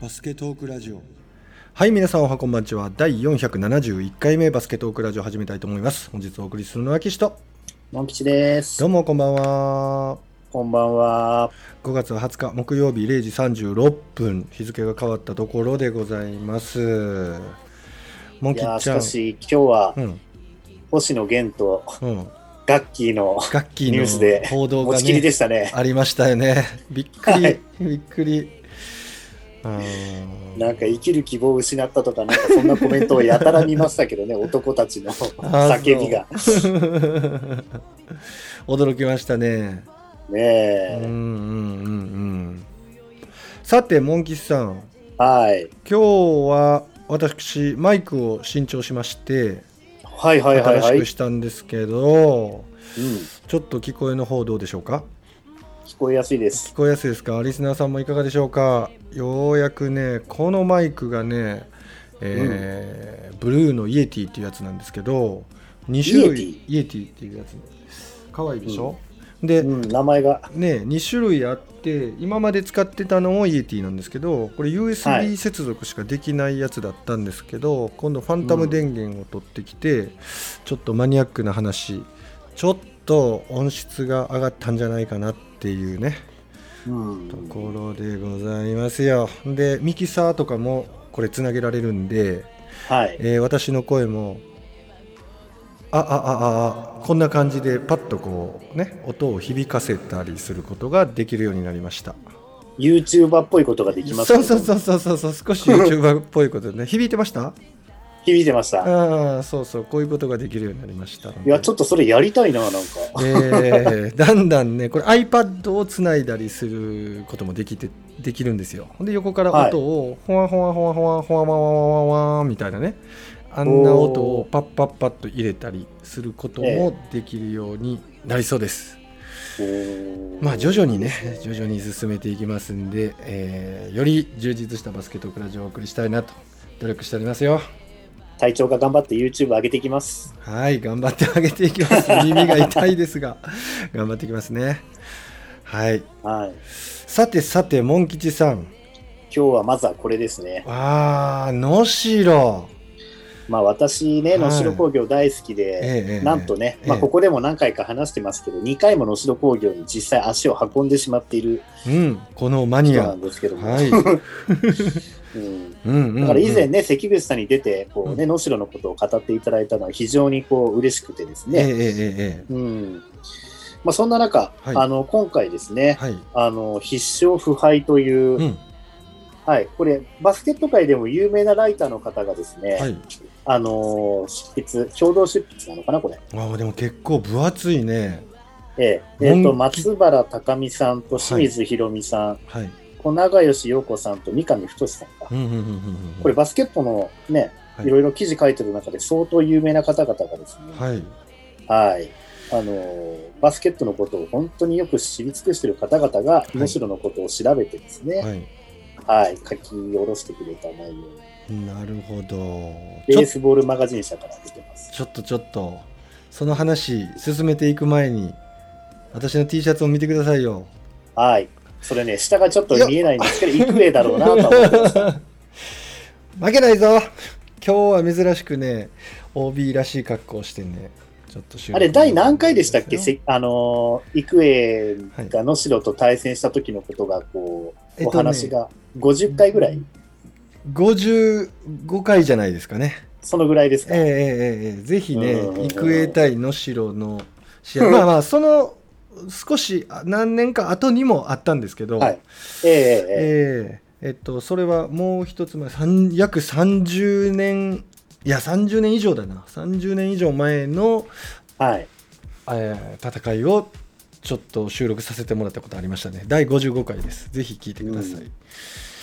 バスケトークラジオはい、皆さんおはこんばんちは。第471回目バスケットークラジオを始めたいと思います。本日お送りするのは岸と。モン吉です。どうもこんばんは。こんばんは。5月20日木曜日0時36分、日付が変わったところでございます。モンいやーしキーちゃん。かし今日はうん、星野源とうん。ガッキーのガッキーニュースでの報道が持ちきりでね、したね。ありましたよね。びっくり、はいびっくり。なんか生きる希望を失ったとか、なんかそんなコメントをやたら見ましたけどね、男たちの叫びが。驚きましたね。ねえ、うんうんうんうん。さて、モンキスさん、はい。今日は私、マイクを新調しまして、はいはいはいはい。新しくしたんですけど、うん、ちょっと聞こえの方どうでしょうか？聞こえやすいです。聞。こえやすいですか？リスナーさんもいかがでしょうか？ようやくね、このマイクがね、えーブルーのイエティっていうやつなんですけど、2種類、イエティ？っていうやつです。かわいいでしょ、で、うん、名前が。ね、2種類あって今まで使ってたのもイエティなんですけどこれは USB い。接続しかできないやつだったんですけど、今度ファンタム電源を取ってきて、ちょっとマニアックな話ちょっと音質が上がったんじゃないかなっていうね。うん。ところでございますよ。でミキサーとかもこれつなげられるんで、はい。えー私の声もあああああこんな感じでパッとこうね音を響かせたりすることができるようになりました。YouTuber っぽいことができますそうそうそうそうそうそう少し YouTuber っぽいことでね。響いてました？響いてました。うん、そうそう、こういうことができるようになりました。いや、ちょっとそれやりたいな、なんか。えー、だんだんね、これ iPad をつないだりすることもできて、できるんですよ。で、横から音を、ほわほわほわほわほわほわほわみたいなね。あんな音をパッパッパッと入れたりすることもできるようになりそうです。まあ徐々にね徐々に進めていきますんで、えー、より充実したバスケットクラジオをお送りしたいなと努力しておりますよ。隊長が頑張って YouTube 上げていきます。はい、頑張ってあげていきます。耳が痛いですが、頑張っていきますね。はい。はい。さてさて、モン吉さん。今日はまずはこれですね。あー、能代。まあ私ね、はい。能代工業大好きで、ええなんとね、ええ。まあ、ここでも何回か話してますけど、2回も能代工業に実際足を運んでしまっているうん、このマニア。人なん。ですけども、はい。うん、うんうんうん。だから以前ね、関口さんに出てこう、ねう能代のことを語っていただいたのは非常にこう嬉しくてですね、うん。まあ、そんな中、はい。あの今回ですね、はい。あの必勝不敗という、うん。はい、これ、バスケット界でも有名なライターの方がですね、はい。あの執筆、共同執筆なのかな、これ。あーでも結構分厚いね。えええーと松原高美さんと清水ひろみさん、はい。小永吉陽子さんと三上太さんか、うんうんうんうんうん。これバスケットのね、はいいろいろ記事書いてる中で相当有名な方々がですね、はい。はい、あのーバスケットのことを本当によく知り尽くしている方々が、い能代のことを調べてですね、はい。はい、書き下ろしてくれた内容、なるほど。ベちょースボールマガジン社から出てます。ちょっとちょっと、その話進めていく前に、私の T シャツを見てくださいよ。はい、それね、下がちょっと見えないんですけど、幾重だろうなとは思ってました。負けないぞ今日は珍しくね OB らしい格好をしてねちょっとあれ、第何回でしたっけ？あのー、幾重が能代と対戦した時のことが、こう、おえっとね話が50回ぐらい、55回じゃないですかね。そのぐらいですか？えー、えええぜひね、育英対能代の試合、まあまあ、その少し何年か後にもあったんですけど、はい、えー、えー、えっと、それはもう一つ前、約30年、いや、30年以上だな、30年以上前の、はいえー、戦いをちょっと収録させてもらったことありましたね。第55回です。ぜひ聞いてください。うん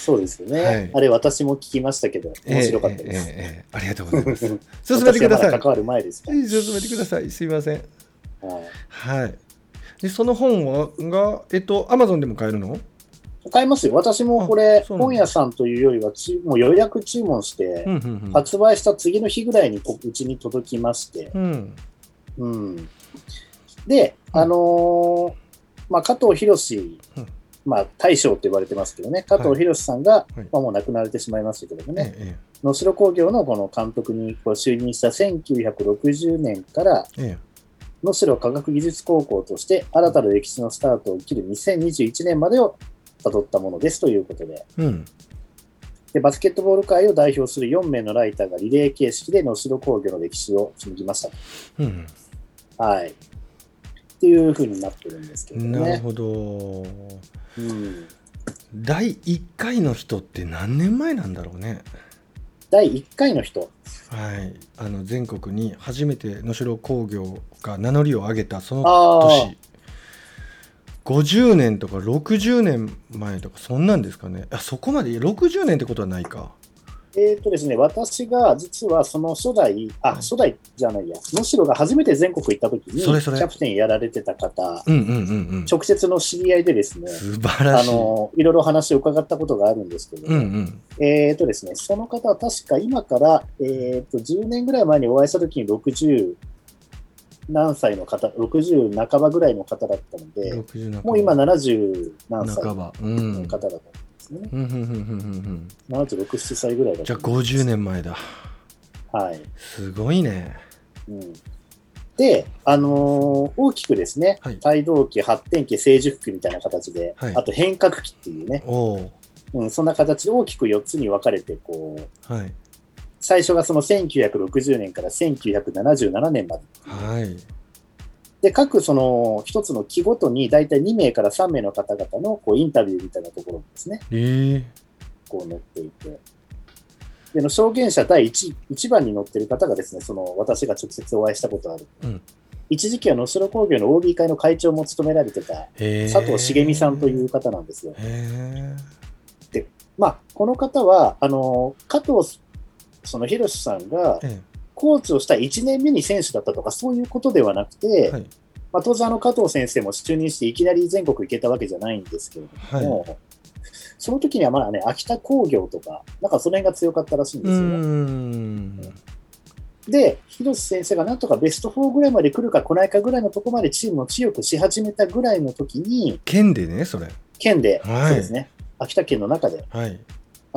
そうですよね。はいあれ、私も聞きましたけど、面白かったです。えーえーえーえーありがとうございます。進めてください。関わる前ですか進めてください。すいません。ら。はいはい。でその本はがえっとアマゾンでも買えるの？買いますよ。私もこれ本屋さんというよりはち、もう予約注文して、うんうんうん。発売した次の日ぐらいにこうちに届きまして、うん。うん。で、うんあのーまあ、加藤博うんまあ、大将って言われてますけどね、加藤博さんが、はい。まあ、もう亡くなられてしまいましたけどもね、え能代工業のこの監督にこう就任した1960年から、ええ。能代科学技術高校として新たな歴史のスタートを切る2021年までを辿ったものですということで。えうん。で、バスケットボール界を代表する4名のライターがリレー形式で能代工業の歴史を紡ぎました。うん。はい。っていうふうになってるんですけどね。なるほど。うん、第1回の人って何年前なんだろうね。第1回の人、はい。あの全国に初めて能代工業が名乗りを上げたその年。50年とか60年前とかそんなんですかね。あそこまで60年ってことはないかえっ、とですね、私が実はその初代、あ、初代じゃないや、能代が初めて全国行った時に、それそれ。キャプテンやられてた方、うんうんうんうん。直接の知り合いでですね、素晴らしい。あの、いろいろ話を伺ったことがあるんですけど、うんうん。えっ、とですね、その方は確か今から、えっ、と、10年ぐらい前にお会いした時に60何歳の方、60半ばぐらいの方だったので、60半ば。もう今70何歳の方だと。思うんですね。うんうんうんうんうん76、7歳ぐらいだじゃあと思います50年前だ。はい。すごいね。うん。で、あのー大きくですね、はい。帯同期、発展期、成熟期みたいな形で、はい。あと変革期っていうね、う。ん、そんな形で大きく4つに分かれて、こう、はい。最初がその1960年から1977年まで。はいで、各その一つの期ごとに大体2名から3名の方々のこうインタビューみたいなところですね、ええこう載っていて。での証言者第 1, 1番に載ってる方がですね、その私が直接お会いしたことある。うん一時期は能代工業の OB 会の会長も務められてた佐藤茂美さんという方なんですよ。へまあ、この方は、あの、加藤、その広瀬さんがええコーチをした1年目に選手だったとか、そういうことではなくて、はい。まあ、当然加藤先生も就任していきなり全国行けたわけじゃないんですけれども、はい。その時にはまだね、秋田工業とか、なんかその辺が強かったらしいんうですよで、広瀬先生がなんとかベスト4ぐらいまで来るか来ないかぐらいのところまでチームを強くし始めたぐらいの時に、県でねそれ。県で、はい。そうですね、秋田県の中で、はい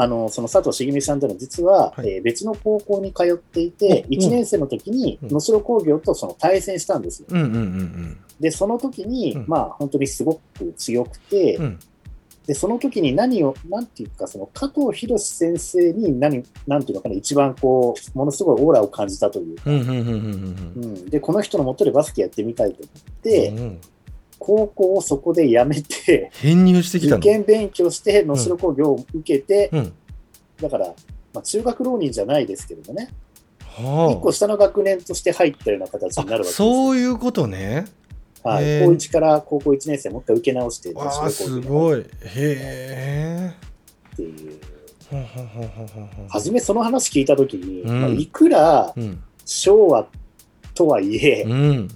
あのその佐藤茂美さんというのは実は、はい。えー別の高校に通っていて、うん。1年生の時にうん。能代工業とその対戦したんですよ。うんうんうんで、その時に、うん。まあ本当にすごく強くて、うん。うんで、その時に何を、なんていうか、その加藤博先生に何、なんていうのかな、一番こう、ものすごいオーラを感じたというか、うんうんうんうんうん、で、この人のもとでバスケやってみたいと思っうんて、うん高校をそこで辞めて、編入してきたの？受験勉強して、能代工業を受けて、うん。だから、まあ、中学浪人じゃないですけれどね、は一個下の学年として入ったような形になるわけあです。そういうことね。はい、高1から高校1年生、もう一回受け直して、あ代すごい。へえ。っていう。ほんほんほんほんほんほん初めその話聞いたときに、うん。まあ、いくらうん。昭和とはいえ、うん。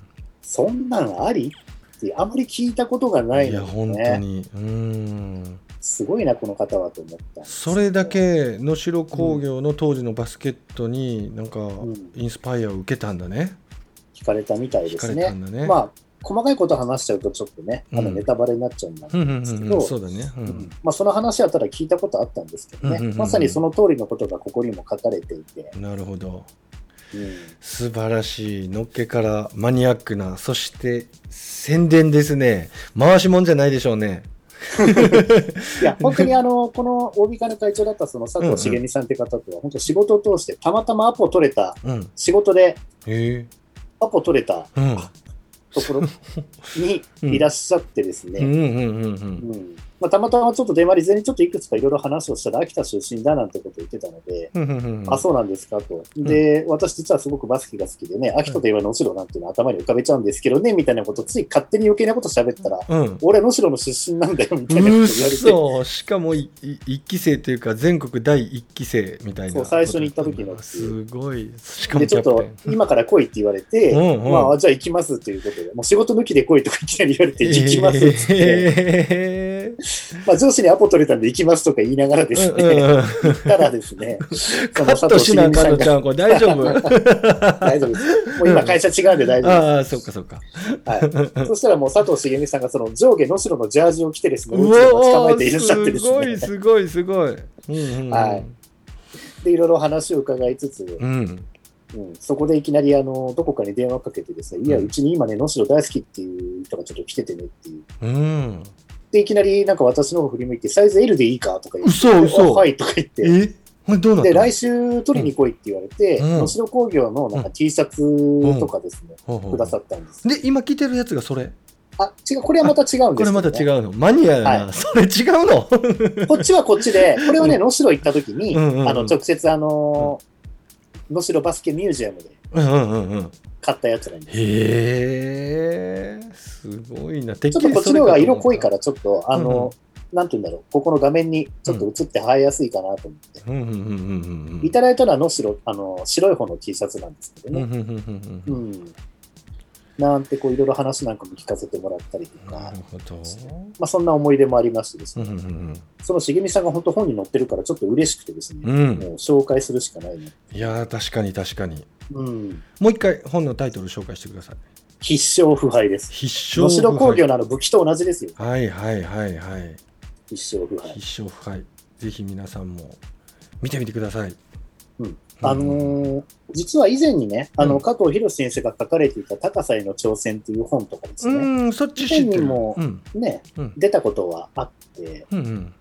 そんなんあり？ってあまり聞いたことがないいやので、本当ね、に。うん。すごいな、この方はと思ったそれだけ能代工業の当時のバスケットになんかん。インスパイアを受けたんだね。聞かれたみたいですね。ね。まあ、細かいこと話しちゃうと、ちょっとね、あのうんネタバレになっちゃうんですけど、うんうんそうだね。ううんん。まあ、その話はただ聞いたことあったんですけどね、うんうんうんうん。まさにその通りのことがここにも書かれていて、なるほど。うん。素晴らしい。のっけからマニアックな。そして宣伝ですね。回しもんじゃないでしょうね。いや、本当にあの、この OB 会の会長だったその佐藤茂美さんって方とは、本当仕事を通して、たまたまアポ取れた、うん。仕事でアポ取れたうん。ところにいらっしゃってですね、まあ、たまたまちょっと電話で前にちょっといくつかいろいろ話をしたら、秋田出身だなんてことを言ってたので、あ、そうなんですかと。で、私実はすごくバスケが好きでね、秋田といえば能代なんていうのは頭に浮かべちゃうんですけどね、みたいなことをつい勝手に余計なこと喋ったら、うん。俺能代の出身なんだよ、みたいなこと言われて。そしかも一期生というか全国第一期生みたいなそう最初に行った時のすごい。しかもで、ちょっと今から来いって言われて、うんうん。まあ、じゃあ行きますということで、もう仕事抜きで来いとかいきなり言われて、行きますって、ええまあ、上司にアポ取れたんで行きますとか言いながらですね、行ったらですね、カットしなあかんのちゃん、これ大丈夫？大丈夫です。もう今会社違うんで大丈夫ああ、そっかそっか。です。はい。そしたらもう佐藤茂美さんがその上下能代のジャージを着てですね、ううちで待ち構わえていらっしゃってですすね。ごい、すごい、すごい。うんうんうんはいで、いろいろ話を伺いつつ、うん。うん、そこでいきなりあのどこかに電話かけてですね、いや、うんうちに今ね、能代大好きっていう人がちょっと来ててねっていう。うん。で、いきなりなんか私の方振り向いて、サイズ L でいいかとか言って、嘘嘘。あはいとか言って、どうなで、の？来週取りに来いって言われて、うん。能代工業のなんか T シャツとかですね、ほうほう。くださったんです。で、今着てるやつがそれ？あ、違う、これはまた違うんこれですよ、ね。また違うの？マニアやな。はそれ違うの？こっちはこっちで、これはね、能代行った時に、うんうんうん。あの、直接あのー、能代バスケミュージアムで。うんうんうんうん。買ったやつなんです。へえ、すごいな。ちょちょっとこっちの方が色濃いから、ちょっと、あの、なんて言うんだろう、ここの画面にちょっと映って映えやすいかなと思って。いただいたのは能代、あの、白い方の T シャツなんですけどね。なんてこういろいろ話なんかも聞かせてもらったりとか、なるほど。まあそんな思い出もありましてですうんね、その茂美さんが本当本に載ってるからちょっと嬉しくてですね、うん。もう紹介するしかないね。いやー確かに確かに。うん。もう一回本のタイトル紹介してください。必勝腐敗です。必能勝腐敗。代工業のあの武器と同じですよ。はいはいはいはい。必勝腐敗。必勝腐敗。ぜひ皆さんも見てみてください。うんあのー実は以前にね、あの、うん加藤博先生が書かれていた高さへの挑戦という本とかですうね、ん、そっち知ってる。本にもうんね、うん出たことはあって、うんうん。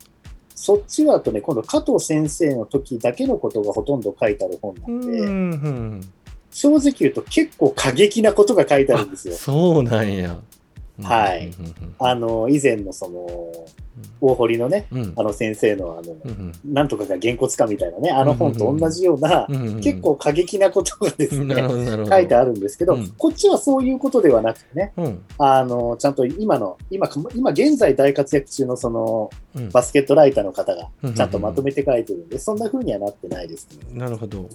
そっちはとね、今度加藤先生の時だけのことがほとんど書いてある本なで、うんんうん。正直言うと結構過激なことが書いてあるんですよ。そうなんや。はい。あの、以前のその、大堀のね、うん。あの先生のあの、なんとかがげんこつかみたいなね、あの本と同じような、結構過激なことがですね。書いてあるんですけど、うん。こっちはそういうことではなくてね、うん。あの、ちゃんと今の、今、今現在大活躍中のその、うん。バスケットライターの方がうんちゃんとまとめて書いてるんで、そんな風にはなってないですけど。なるほど。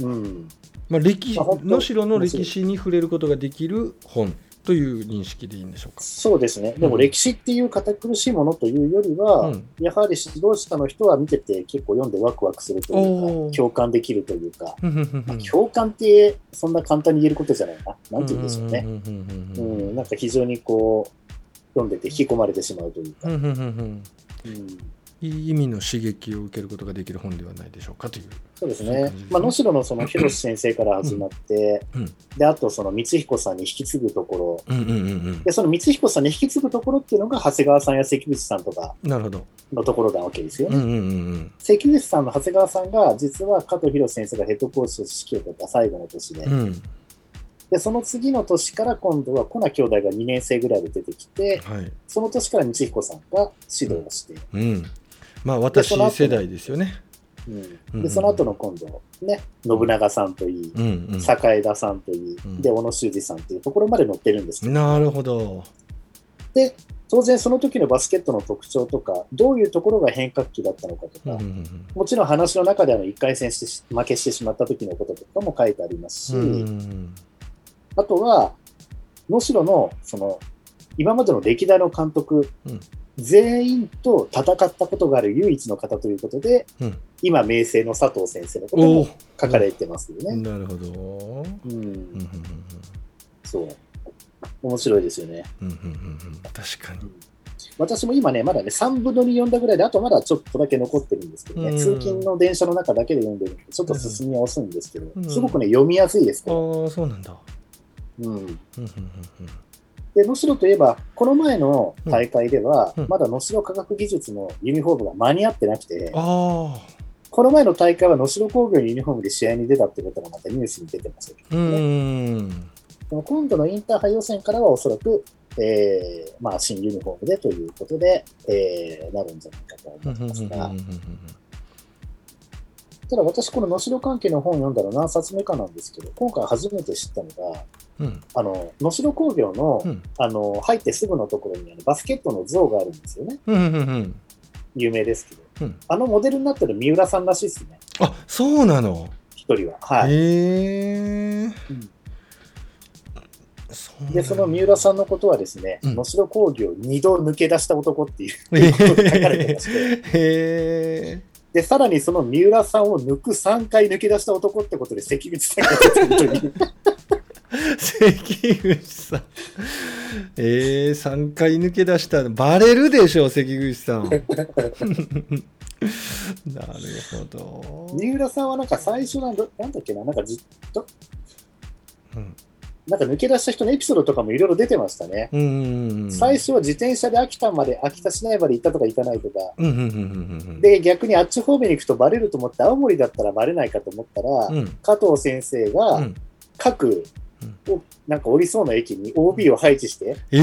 うん。まあ、歴能代の歴史に触れることができる本という認識でいいんでしょうか？そうですね。でもうん歴史っていう堅苦しいものというよりは、うんやはり指導者の人は見てて結構読んでワクワクするというか、共感できるというか、共感ってそんな簡単に言えることじゃないな。なんて言うんでしょうね。なんか非常にこう、読んでて引き込まれてしまうというか。いい意味の刺激を受けることができる本ではないでしょうかという。そうですね。ねまあ、能代のその広瀬先生から始まって、うんうんで、あとその光彦さんに引き継ぐところ、うんうんうんで、その光彦さんに引き継ぐところっていうのが、長谷川さんや関口さんとかうん。なるほど。のところなわけですよね。うんうんうん関口さんの長谷川さんが、実は加藤博先生がヘッドコーチとして指揮を執った最後の年で、うん。うん。で、その次の年から今度は、コナ兄弟が2年生ぐらいで出てきて、はい。その年から光彦さんが指導をして、うん。まあ私世代ですよね。うん。うん。で、その後の今度、ね、信長さんといい、うんうん。坂枝さんといい、うん。で、小野修二さんというところまで載ってるんですけど、なるほど。で、当然その時のバスケットの特徴とか、どういうところが変革期だったのかとか、うんうんもちろん話の中であの1回戦してし負けしてしまった時のこととかも書いてありますし、うんうん。あとは、能代の、その、今までの歴代の監督、うん全員と戦ったことがある唯一の方ということで、うん今、名声の佐藤先生のことおも書かれてますよね。なるほど。うんそう。面白いですよね。うんうんうんうん確かに。私も今ね、まだね、3分の2読んだぐらいで、あとまだちょっとだけ残ってるんですけどね、うん通勤の電車の中だけで読んでるんで、ちょっと進みは遅いんですけど、うんすごくね、読みやすいですから。ああ、そうなんだ。うん。で、能代といえば、この前の大会では、うん。うんまだ能代科学技術のユニフォームが間に合ってなくて。この前の大会は能代工業のユニフォームで試合に出たってことがまたニュースに出てますけうどね。も今度のインターハイ予選からはおそらく、えーまあ、新ユニフォームでということで、えーなるんじゃないかと思いますが、ただ私、この能代関係の本読んだの何冊目かなんですけど、今回初めて知ったのが、うんあの、能代工業の、うんあの、入ってすぐのところにあのバスケットの像があるんですよね。うんうんうん有名ですけど。うんあのモデルになってる三浦さんらしいですね。あそうなの？一人は。はい。へで、その三浦さんのことはですね、うん能代工業2度抜け出した男っていう へことが書かれてまして、え。で、さらにその三浦さんを抜く3回抜け出した男ってことで関口さんが出てるという。関口さん。ええ3回抜け出したバレるでしょ関口さん。なるほど。三浦さんはなんか最初なんだなんだっけな、なんかずっと、うんなんか抜け出した人のエピソードとかもいろいろ出てましたね。最初は自転車で秋田まで、秋田市内まで行ったとか行かないとか。で、逆にあっち方面に行くとバレると思って、青森だったらバレないかと思ったら、うん加藤先生うがん。各、おなんか降りそうな駅に OB を配置して、え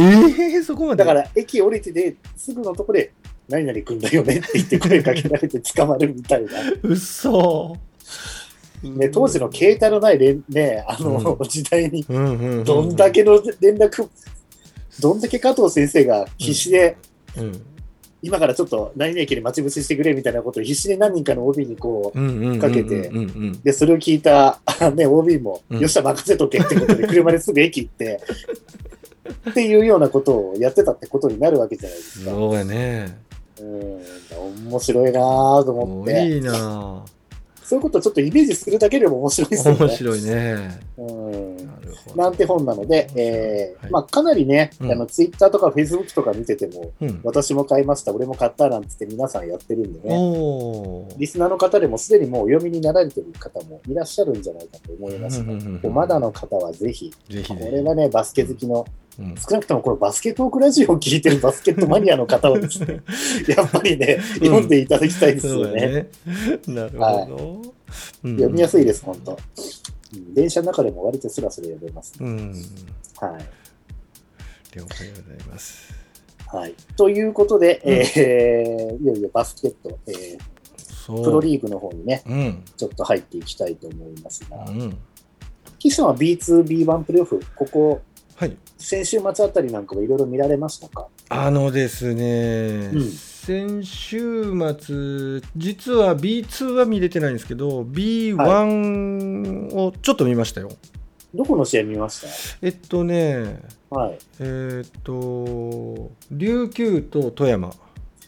えそこまで？だから駅降りてですぐのとこで、何々くんだよねって言って声かけられて捕まるみたいな。うそ。ね、当時の携帯のない連、ね、あの、時代に、うんうんうんうん。どんだけの連絡、どんだけ加藤先生が必死で、うん今からちょっと何々駅で待ち伏せしてくれみたいなことを必死で何人かの OB にこう、かけてで、それを聞いた、あね、OB も、うん。よっしゃ、任せとけってことで、車ですぐ駅行って、っていうようなことをやってたってことになるわけじゃないですか。そうやね。うん、面白いなぁと思って、いいなそういうことをちょっとイメージするだけでも面白いですよね。面白いね。うんなるほど。なんて本なので、えーはいまあ、かなりね、うんあのツイッターとかフェイスブックとか見てても、うん。私も買いました、俺も買ったなんつって皆さんやってるんでね、リスナーの方でもすでにもうお読みになられてる方もいらっしゃるんじゃないかと思いますが、うんうんうんうんまだの方はぜひ、こぜひぜひれはね、バスケ好きの、うん少なくともこのバスケトークラジオを聞いてるバスケットマニアの方はですね、やっぱりね、読んでいただきたいですよね。なるほど。うん読みやすいです、本当。うん電車の中でも割とスラスラ読めます。うん。はい。了解でございます。はい。ということで、えーいよいよバスケット、えー。プロリーグの方にね、うん。ちょっと入っていきたいと思いますが、うん。岸さんは B2、B1 プレーオフ、ここ、はい。先週末あたりなんかもいろいろ見られましたか？あのですね、うん先週末、実は B2 は見れてないんですけど、B1 をちょっと見ましたよ。どこの試合見ましえっとね、たはい。えーっと、琉球と富山。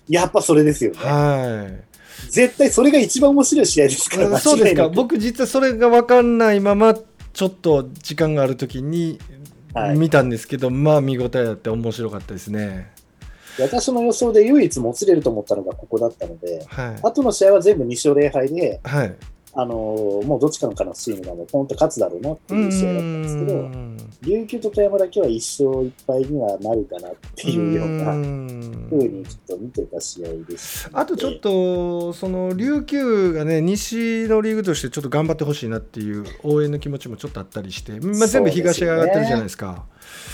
やっぱそれですよね。はい。絶対それが一番面白い試合ですから、あそうですか僕実はそれが分かんないままちょっと時間がある時にはい見たんですけど、まあ見応えあって面白かったですね。私の予想で唯一もつれると思ったのがここだったので、はい。後の試合は全部2勝0敗で、はいあのーもうどっちかのかのチームがもうポンと勝つだろうなっていう試合だったんですけど、琉球と富山だけは1勝1敗にはなるかなっていうようなふうにちょっと見てた試合であとちょっ、とその琉球がね西のリーグとしてちょっと頑張ってほしいなっていう応援の気持ちもちょっとあったりして、まあ、全部東が上がってるじゃないですか。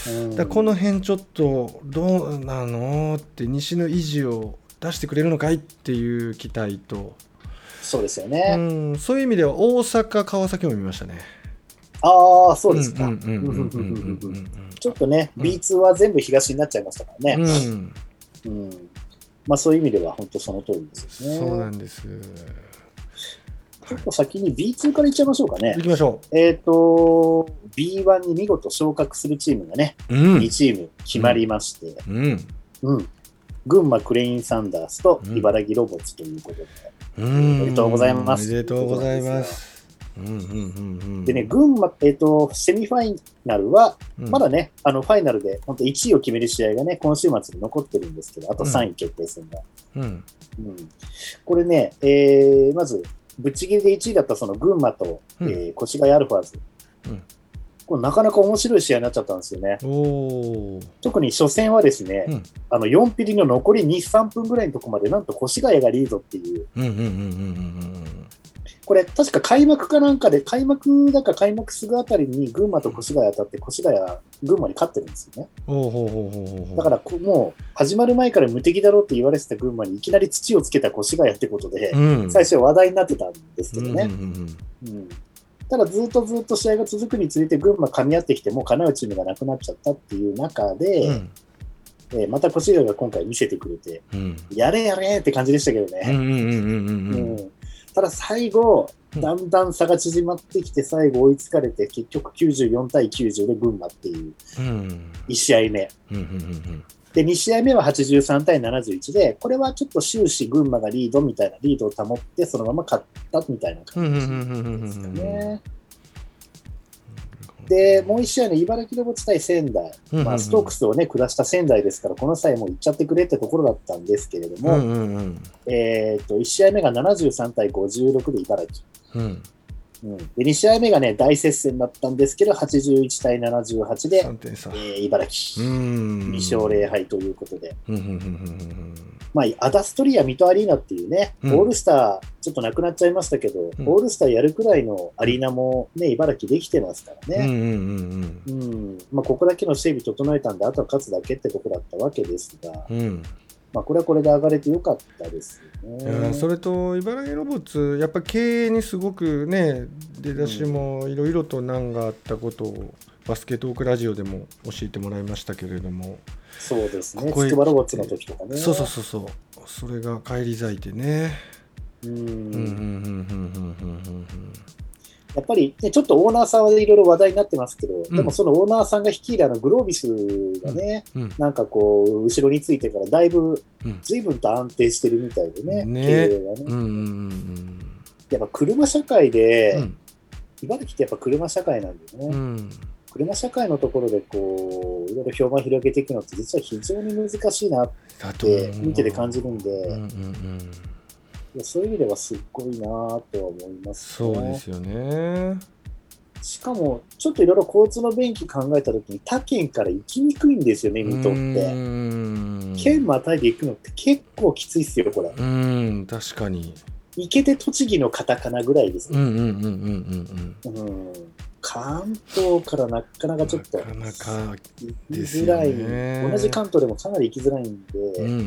うん。だこの辺ちょっとどうなのって西の維持を出してくれるのかいっていう期待と、そうですようね。ん、そういう意味では大阪川崎も見ましたねああ、そうですか。ちょっとね、うん B2 は全部東になっちゃいましたからね。うんうんまあそういう意味では本当その通りですよね。そうなんですちょっと先に B2 からいっちゃいましょうかね行。きましょえっ、と、B1 に見事昇格するチームがね、ううん2チーム決まりまして、うんうん。群馬クレインサンダースとうん茨城ロボッツということで。うんおめでとうございます。おめでとうございます。うんうんうんうん。でね、群馬、えっ、と、セミファイナルは、うん。まだね、あの、ファイナルで、本当1位を決める試合がね、今週末に残ってるんですけど、あと3位決定戦が。うん。うん。これね、えー、まず、ぶっちぎりで1位だったその群馬と、うん。えー越谷アルファーズ。うんこれなかなか面白い試合になっちゃったんですよね。特に初戦はですね、うん。あの4ピリの残り2、3分ぐらいのとこまで、なんと越谷がリードっていう、これ確か開幕かなんかで、開幕だか開幕すぐあたりに群馬と越谷当たって、越谷、群馬に勝ってるんですよね。だからもう始まる前から無敵だろうって言われてた群馬にいきなり土をつけた越谷ってことで、うん。最初話題になってたんですけどね。うんうんうん。うんただずっとずっと試合が続くにつれて群馬噛み合ってきてもう叶うチームがなくなっちゃったっていう中で、うん。えーまた越谷が今回見せてくれて、うん。やれやれって感じでしたけどね。ただ最後、うん。だんだん差が縮まってきて、最後追いつかれて、結局94対90で群馬っていううん。1試合目。で、2試合目は83対71で、これはちょっと終始群馬がリードみたいな、リードを保って、そのまま勝ったみたいな感じですかね。で、もう1試合の茨城ロボッツ対仙台。まあ、ストークスをね、下した仙台ですから、この際もう行っちゃってくれってところだったんですけれども、えっと、1試合目が73対56で茨城。うんうん、で2試合目がね、大接戦だったんですけど、81対78で、3点差。えー茨城、うん。2勝0敗ということで、まあ、アダストリア・ミトアリーナっていうね、うん。オールスター、ちょっとなくなっちゃいましたけど、うん。オールスターやるくらいのアリーナもね、茨城できてますからね。うんうんうんうん。まあ、ここだけの整備整えたんで、あとは勝つだけってとこだったわけですが、うんうんまあ、これはこれで上がれてよかったですね。それと茨城ロボッツやっぱ経営にすごくね出だしもいろいろと難があったことをバスケトークラジオでも教えてもらいましたけれども、そうですね、ここへ筑波ロボッツの時とかね。そうそうそうそう。それが返り咲いてね。うんうんうんうんうんうんやっぱり、ね、ちょっとオーナーさんはいろいろ話題になってますけど、うん。でもそのオーナーさんが率いるあのグロービスがね、うん。うん。なんかこう、後ろについてからだいぶうん。随分と安定してるみたいでね、ね。経営がね。うんうんうんやっぱ車社会で、うん。茨城ってやっぱ車社会なんだよね。うん。車社会のところでこう、いろいろ評判広げていくのって実は非常に難しいなって見てて感じるんで、うんうんうんそういう意味ではすっごいなとは思いますそうね。ですよねしかも、ちょっといろいろ交通の便器考えたときに、他県から行きにくいんですよね、水戸っうて。ん県またいで行くのって結構きついっすよ、これ。うん確かに行けて栃木のカタカナぐらいですね。うんうんうんうんうんうん。関東からなかなかちょっとなかなか行きづらい、ね同じ関東でもかなり行きづらいんで、うんうんう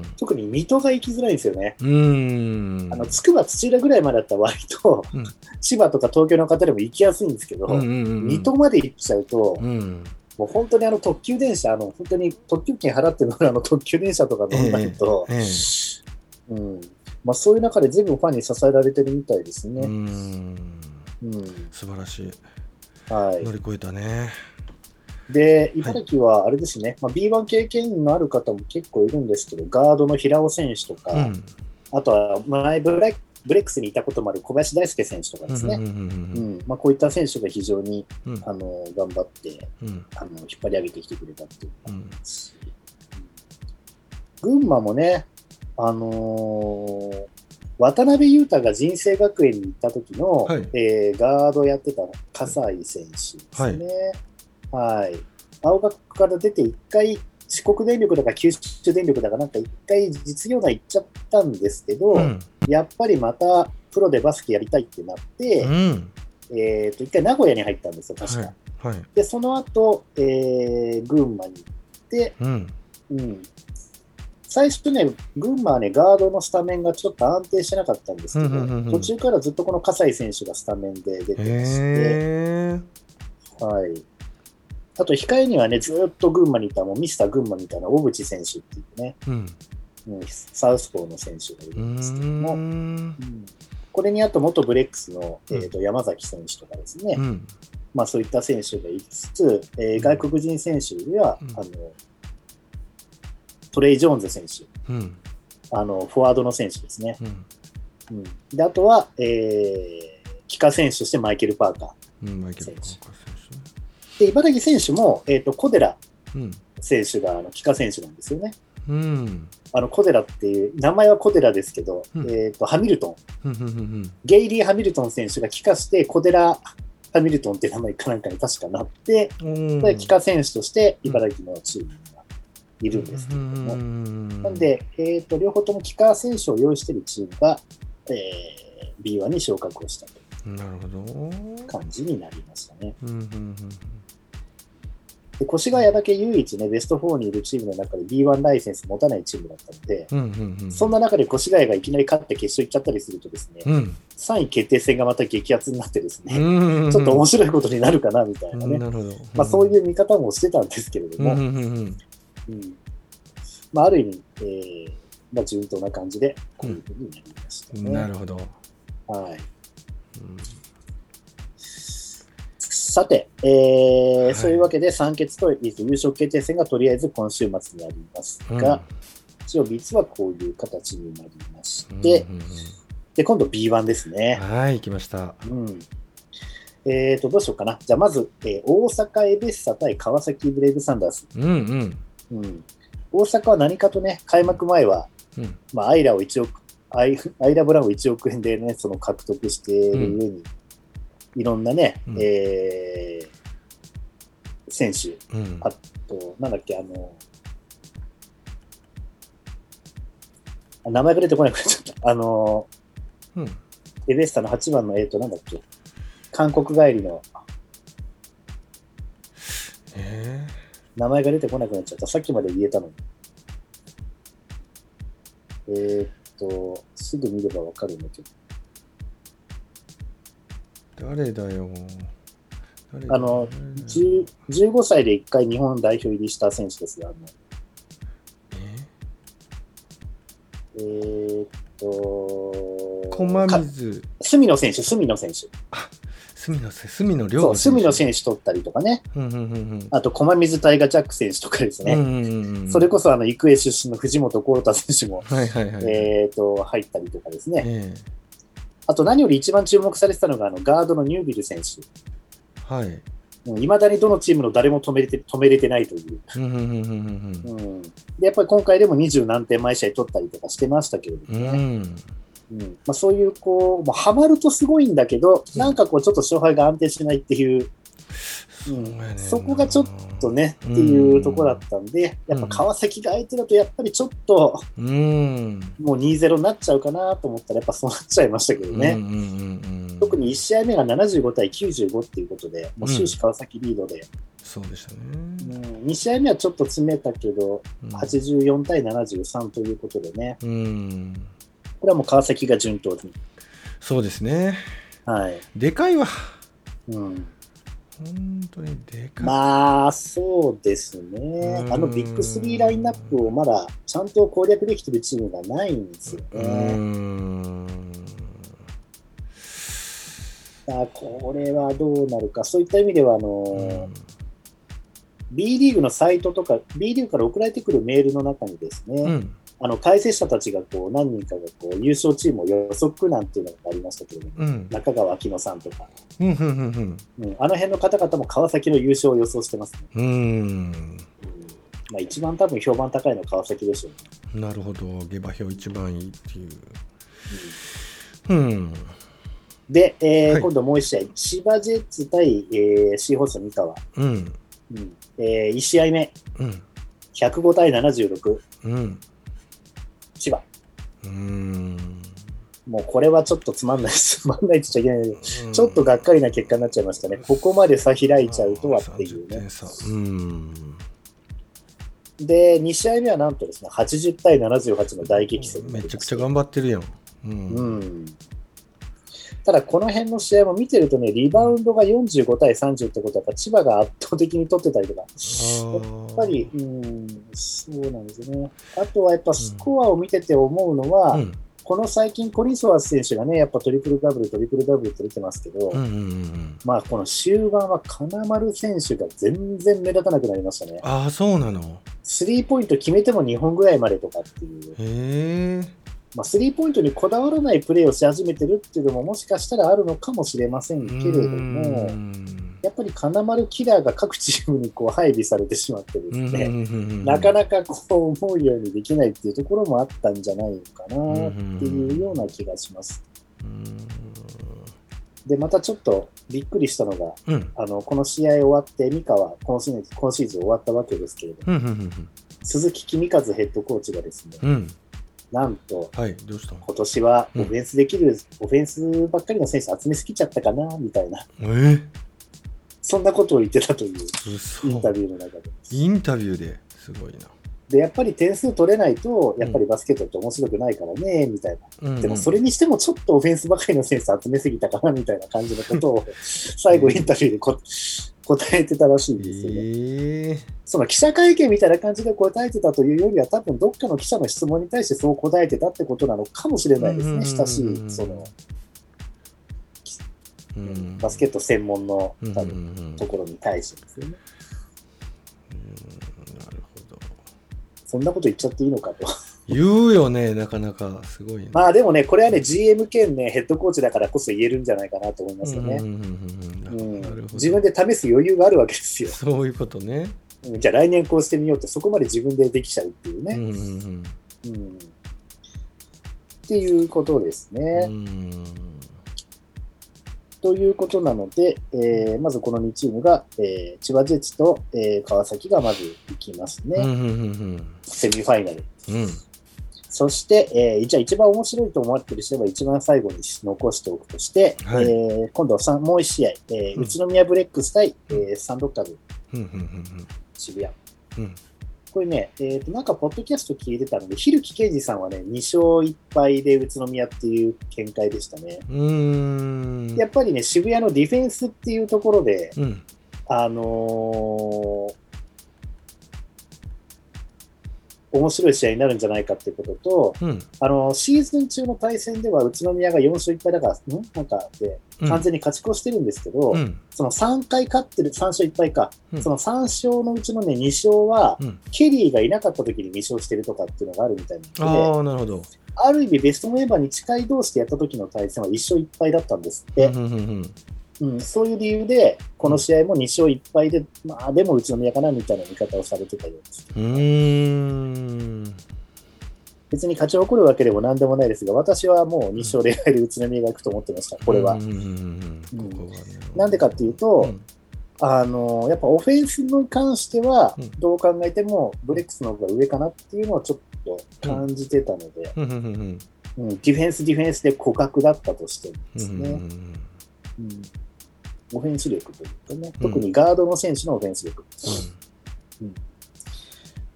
ん特に水戸が行きづらいんですよね。うん。うんあの、つくば土浦ぐらいまでだったら割と、うん。千葉とか東京の方でも行きやすいんですけど、うんうんうん水戸まで行っちゃうと、うん。もう本当にあの特急電車、あの本当に特急券払って乗るあの特急電車とか乗らないと、えうん。まあ、そういう中で全部ファンに支えられてるみたいですうね。んうん。素晴らしい。はい。乗、り越えたね。で、茨城はあれですね、まあ、B1 経験のある方も結構いるんですけど、ガードの平尾選手とか、うん。あとは前ブレ、ブレックスにいたこともある小林大輔選手とかですね、こういった選手が非常にうん。あの頑張ってうん。あの引っ張り上げてきてくれたっていううん。し群馬もね、あのー渡辺裕太が人生学園に行った時の、はいえーガードやってた葛西選手ですね。はい。青学から出て一回、四国電力だか九州電力だかなんか一回実業団行っちゃったんですけど、うんやっぱりまたプロでバスケやりたいってなって、うんえっと、一回名古屋に入ったんですよ、確か。はいはいで、その後、えー、群馬に行って、うんうん。最初ね、群馬はね、ガードのスタメンがちょっと安定してなかったんですけど、うんうんうんうん。途中からずっとこの葛西選手がスタメンで出てまして、はい。あと、控えにはね、ずっと群馬にいた、もうミスター群馬みたいな小渕選手っていうね、うん。うん、サウスポーの選手がいうるんですけども、ん。うん。これにあと元ブレックスの、えー、と山崎選手とかですね、うん。まあ、そういった選手がいつつ、えー外国人選手では、うん。あのトレイ・ジョーンズ選手、うん。あのフォワードの選手ですね。うん。うん、であとは、えー、帰化選手としてマイケル・パーカー。選手で茨城選手も、えー、と小寺選手があの帰化選手なんですよね。うん。うんあの小寺っていう、名前は小寺ですけど、うん。えー、とハミルトン、うんうんうんゲイリー・ハミルトン選手が帰化して、小寺ハミルトンって名前かなんかに確かなって、うんで帰化選手として茨城のチーム。にはいるんですけうれども、んなんで、えー、と両方とも帰化選手を用意しているチームが、えー、B1 に昇格をしたという感じになりましたね。で越谷だけ唯一ね、ベスト4にいるチームの中で B1 ライセンス持たないチームだったので、うんうんうん。そんな中で越谷がいきなり勝って決勝行っちゃったりするとですね、うん。3位決定戦がまた激アツになってですね、うんちょっと面白いことになるかなみたいなね、まあ、そういう見方もしてたんですけれども、うんうんうんうんまあ、ある意味、えーまあ、順当な感じで、こういうふうになりましたね。なるほど。はい。うんさて、えーはいそういうわけで、三欠と優勝決定戦がとりあえず今週末にありますが、一応、実はこういう形になりまして、うんうんうんで、今度 B1 ですね。はい、来ました。うん。えーと、どうしようかな。じゃあ、まず、えー大阪エベッサ対川崎ブレイブサンダース。うんうん。うん。大阪は何かとね、開幕前は、うんまあ、アイラを1億、アイアイラブラウンを1億円でね、その獲得している上に、いろんなね、うんえー選手、うんあと、なんだっけ、あの、あ名前が出てこなくなっちゃった。あの、うん。エベッサの8番の、えーと、なんだっけ、韓国帰りのえ名前が出てこなくなっちゃった。さっきまで言えたのに。えーっと、すぐ見ればわかるんだけど。ー、誰だよ。誰だあの誰だよ10 15歳で1回日本代表入りした選手ですが、あのええーっと、駒か水、隅野選手、隅野選手。隅野せ、隅野亮そう、隅野選選手取ったりとかね。手。うんうんうんあと、駒水大河ジャック選手とかですね。んうんうんうん。それこそ、あの、育英出身の藤本幸太選手も、はいはいはい。えーっと、入ったりとかですね。えあと、何より一番注目されてたのが、あの、ガードのニュービル選手。えはい。いまだにどのチームの誰も止めれて止めれてないという、やっぱり今回でも二十何点毎試合取ったりとかしてましたけれどうん。もね、うん。うん。まあ、そういうこうもうハマるとすごいんだけど、うん。なんかこうちょっと勝敗が安定しないっていう、うん。そこがちょっとねっていうところだったんで、やっぱ川崎が相手だとやっぱりちょっとうん。もう2-0になっちゃうかなと思ったらやっぱそうなっちゃいましたけどね。うんうんうんうん。特に1試合目が75対95っていうことで、もう終始川崎リードで、そうでしたね。うん、2試合目はちょっと詰めたけど、うん。84対73ということでね、うん。これはもう川崎が順当に。そうですね。はい。でかいわ。うん、本当にでかい。まあ、そうですねう。んあのビッグ3ラインナップをまだちゃんと攻略できてるチームがないんですようね。ん。あこれはどうなるか、そういった意味では、あのうん B リーグのサイトとか、B リーグから送られてくるメールの中にですね、うん。あの解説者たちがこう何人かがこう優勝チームを予測なんていうのがありましたけれども、うん。中川明乃さんとか、うん。うん。うん。うん、あの辺の方々も川崎の優勝を予想してますね。うん。うんまあ、一番多分評判高いのは川崎でしょうね。なるほど。下馬評一番いいっていう。うん。で、えーはい今度もう一試合、千葉ジェッツ対、えーシーホース三河、うん。うんえ1試合目、うん。105対76、うん。うん。もうこれはちょっとつまんない、つまんないって言っちゃいけないうんちょっとがっかりな結果になっちゃいましたね。ここまで差開いちゃうとはっていう30ねうん。で、2試合目はなんとですね、80対78の大激戦めちゃくちゃ頑張ってるやん。う。うんん。ただ、この辺の試合も見てるとね、リバウンドが45対30ってことは、千葉が圧倒的に取ってたりとか、やっぱり、うん、そうなんですよね。あとはやっぱスコアを見てて思うのは、うん。この最近、コリソワス選手がね、やっぱトリプルダブル、トリプルダブルって出てますけど、うん。うん。うん。まあ、この終盤は金丸選手が全然目立たなくなりましたね。ああ、そうなの。スリーポイント決めても2本ぐらいまでとかっていう、へえ。まあ、スリーポイントにこだわらないプレーをし始めてるっていうのももしかしたらあるのかもしれませんけれども、やっぱり金丸キラーが各チームにこう配備されてしまってですね、なかなかこう思うようにできないっていうところもあったんじゃないのかなっていうような気がします。で、またちょっとびっくりしたのが、うん。あのこの試合終わって、三河今シーズン、今シーズン終わったわけですけれども。鈴木公和ヘッドコーチがですね、うん。なんと、はい、どうしたの？今年はうん。オフェンスできる、オフェンスばっかりの選手集めすぎちゃったかな、みたいな、え？ー、そんなことを言ってたという。嘘。インタビューの中で。インタビューで？すごいな。で、やっぱり点数取れないと、やっぱりバスケットって面白くないからね、みたいな。でもそれにしてもちょっとオフェンスばかりの選手集めすぎたかな、みたいな感じのことを、最後インタビューでこ答えてたらしいんですよね。えー、その記者会見みたいな感じで答えてたというよりは、多分どっかの記者の質問に対してそう答えてたってことなのかもしれないですね、親しい、その、バスケット専門の多分ところに対してですよね。なるほど。そんなこと言っちゃっていいのかと。言うよね、なかなかすごい、ね、まあでもね、これはね、GM 兼ね、ヘッドコーチだからこそ言えるんじゃないかなと思いますよね。自分で試す余裕があるわけですよ。そういうことね。じゃあ来年こうしてみようって、そこまで自分でできちゃうっていうね。うん、うん、っていうことですね。ということなので、えー、まずこの2チームが、えー、千葉ジェッツと、えー、川崎がまず行きますね。セミファイナル。うん。そして、えー、じゃあ一番面白いと思ってる人は一番最後に残しておくとして、はい、えー、今度はもう1試合、えー、宇都宮ブレックス対、えー、サンドッカブ、渋谷。うんこれね、えー、となんかポッドキャスト聞いてたので、ひるきけいじさんはね、2勝1敗で宇都宮っていう見解でしたね。うんやっぱりね、渋谷のディフェンスっていうところで、うん、あのー、面白い試合になるんじゃないかっていうことと、うん、あのシーズン中の対戦では宇都宮が4勝1敗だから、ん？なんかで完全に勝ち越してるんですけど、うん、その3回勝ってる、3勝1敗か、うん、その3勝のうちの、ね、2勝は、ケリーがいなかった時に2勝してるとかっていうのがあるみたいなので、あなるほど。ある意味ベストメンバーに近い同士でやった時の対戦は1勝1敗だったんですって。うん、そういう理由で、この試合も2勝1敗で、まあ、でも宇都宮かなみたいな見方をされてたようです。うん。別に勝ち誇るわけでもなんでもないですが、私はもう2勝0敗で宇都宮がいくと思ってました、これは。なんでかっていうと、うん、あのやっぱオフェンスに関しては、どう考えてもブレックスの方が上かなっていうのをちょっと感じてたので、うん、ディフェンス、ディフェンスで互角だったとしてもですね。うんオフェンス力というかね、特にガードの選手のオフェンス力。うん、うん、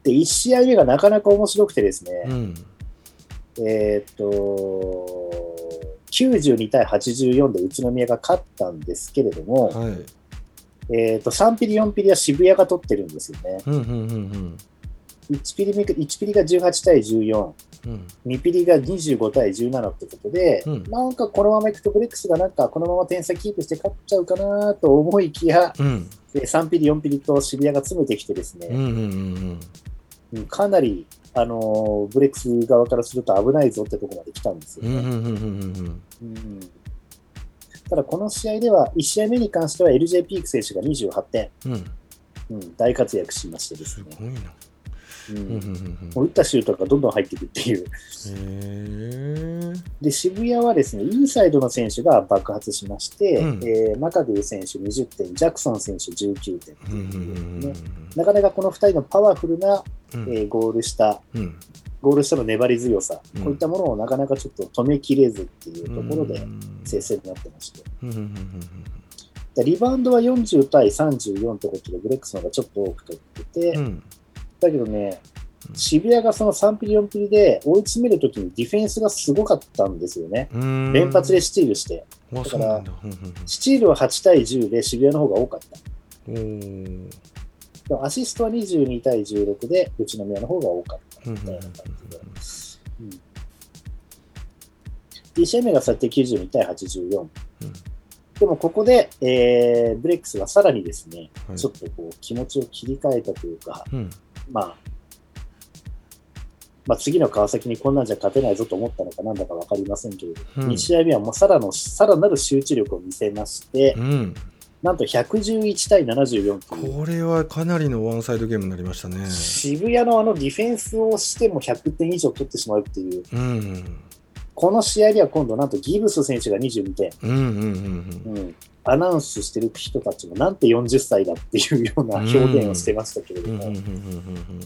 で、1試合目がなかなか面白くてですね、うん、えっ、と、92対84で宇都宮が勝ったんですけれども、はい、えっ、と、3ピリ、4ピリは渋谷が取ってるんですよね。うんうんうんうん1ピリ ,1 ピリが18対14、うん、2ピリが25対17ってことで、うん、なんかこのままいくとブレックスがなんかこのまま点差キープして勝っちゃうかなと思いきや、うん、3ピリ、4ピリと渋谷が詰めてきてですね、うんうんうん、かなり、あのー、ブレックス側からすると危ないぞってところまで来たんですよね。ただこの試合では、1試合目に関しては LJ ピーク選手が28点、うん。大活躍しましてですね。す打ったシュートがどんどん入っていくっていう。で、渋谷はですね、インサイドの選手が爆発しまして、うん、えー、マカドゥ選手20点、ジャクソン選手19点っていうね、なかなかこの2人のパワフルな、えー、ゴール下、うん、ゴール下の粘り強さ、こういったものをなかなかちょっと止めきれずっていうところで、接戦になってまして。リバウンドは40対34ってことで、ブレックスの方がちょっと多く取ってて、うんだけどね、渋谷がその3ピリ4ピリで追い詰めるときにディフェンスがすごかったんですよね。連発でスチールして。だから、スチールは8対10で渋谷の方が多かった。アシストは22対16で宇都宮の方が多かったみたいな感じで。1試合目が最低92対84。うんでもここで、えー、ブレックスがさらにですね、はい、ちょっとこう気持ちを切り替えたというか、うん、まあ、まあ、次の川崎にこんなんじゃ勝てないぞと思ったのかなんだか分かりませんけれど、うん、2試合目はもうさらのさらなる集中力を見せまして、うん、なんと111対74という。これはかなりのワンサイドゲームになりましたね。渋谷のあのディフェンスをしても100点以上取ってしまうっていう。うん、この試合では今度なんとギブス選手が22点。うんうんうんうん、アナウンスしてる人たちもなんて40歳だっていうような表現をしてましたけれども、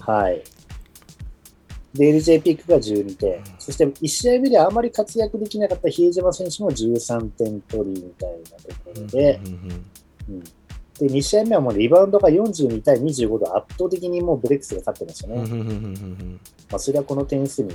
はい。で、LJ ピックが12点、そして1試合目であまり活躍できなかった比江島選手も13点取りみたいなところで、うん、でで、2試合目はもうリバウンドが42対25度圧倒的にもうブレックスが勝ってましたね。まあ、それはこの点数に。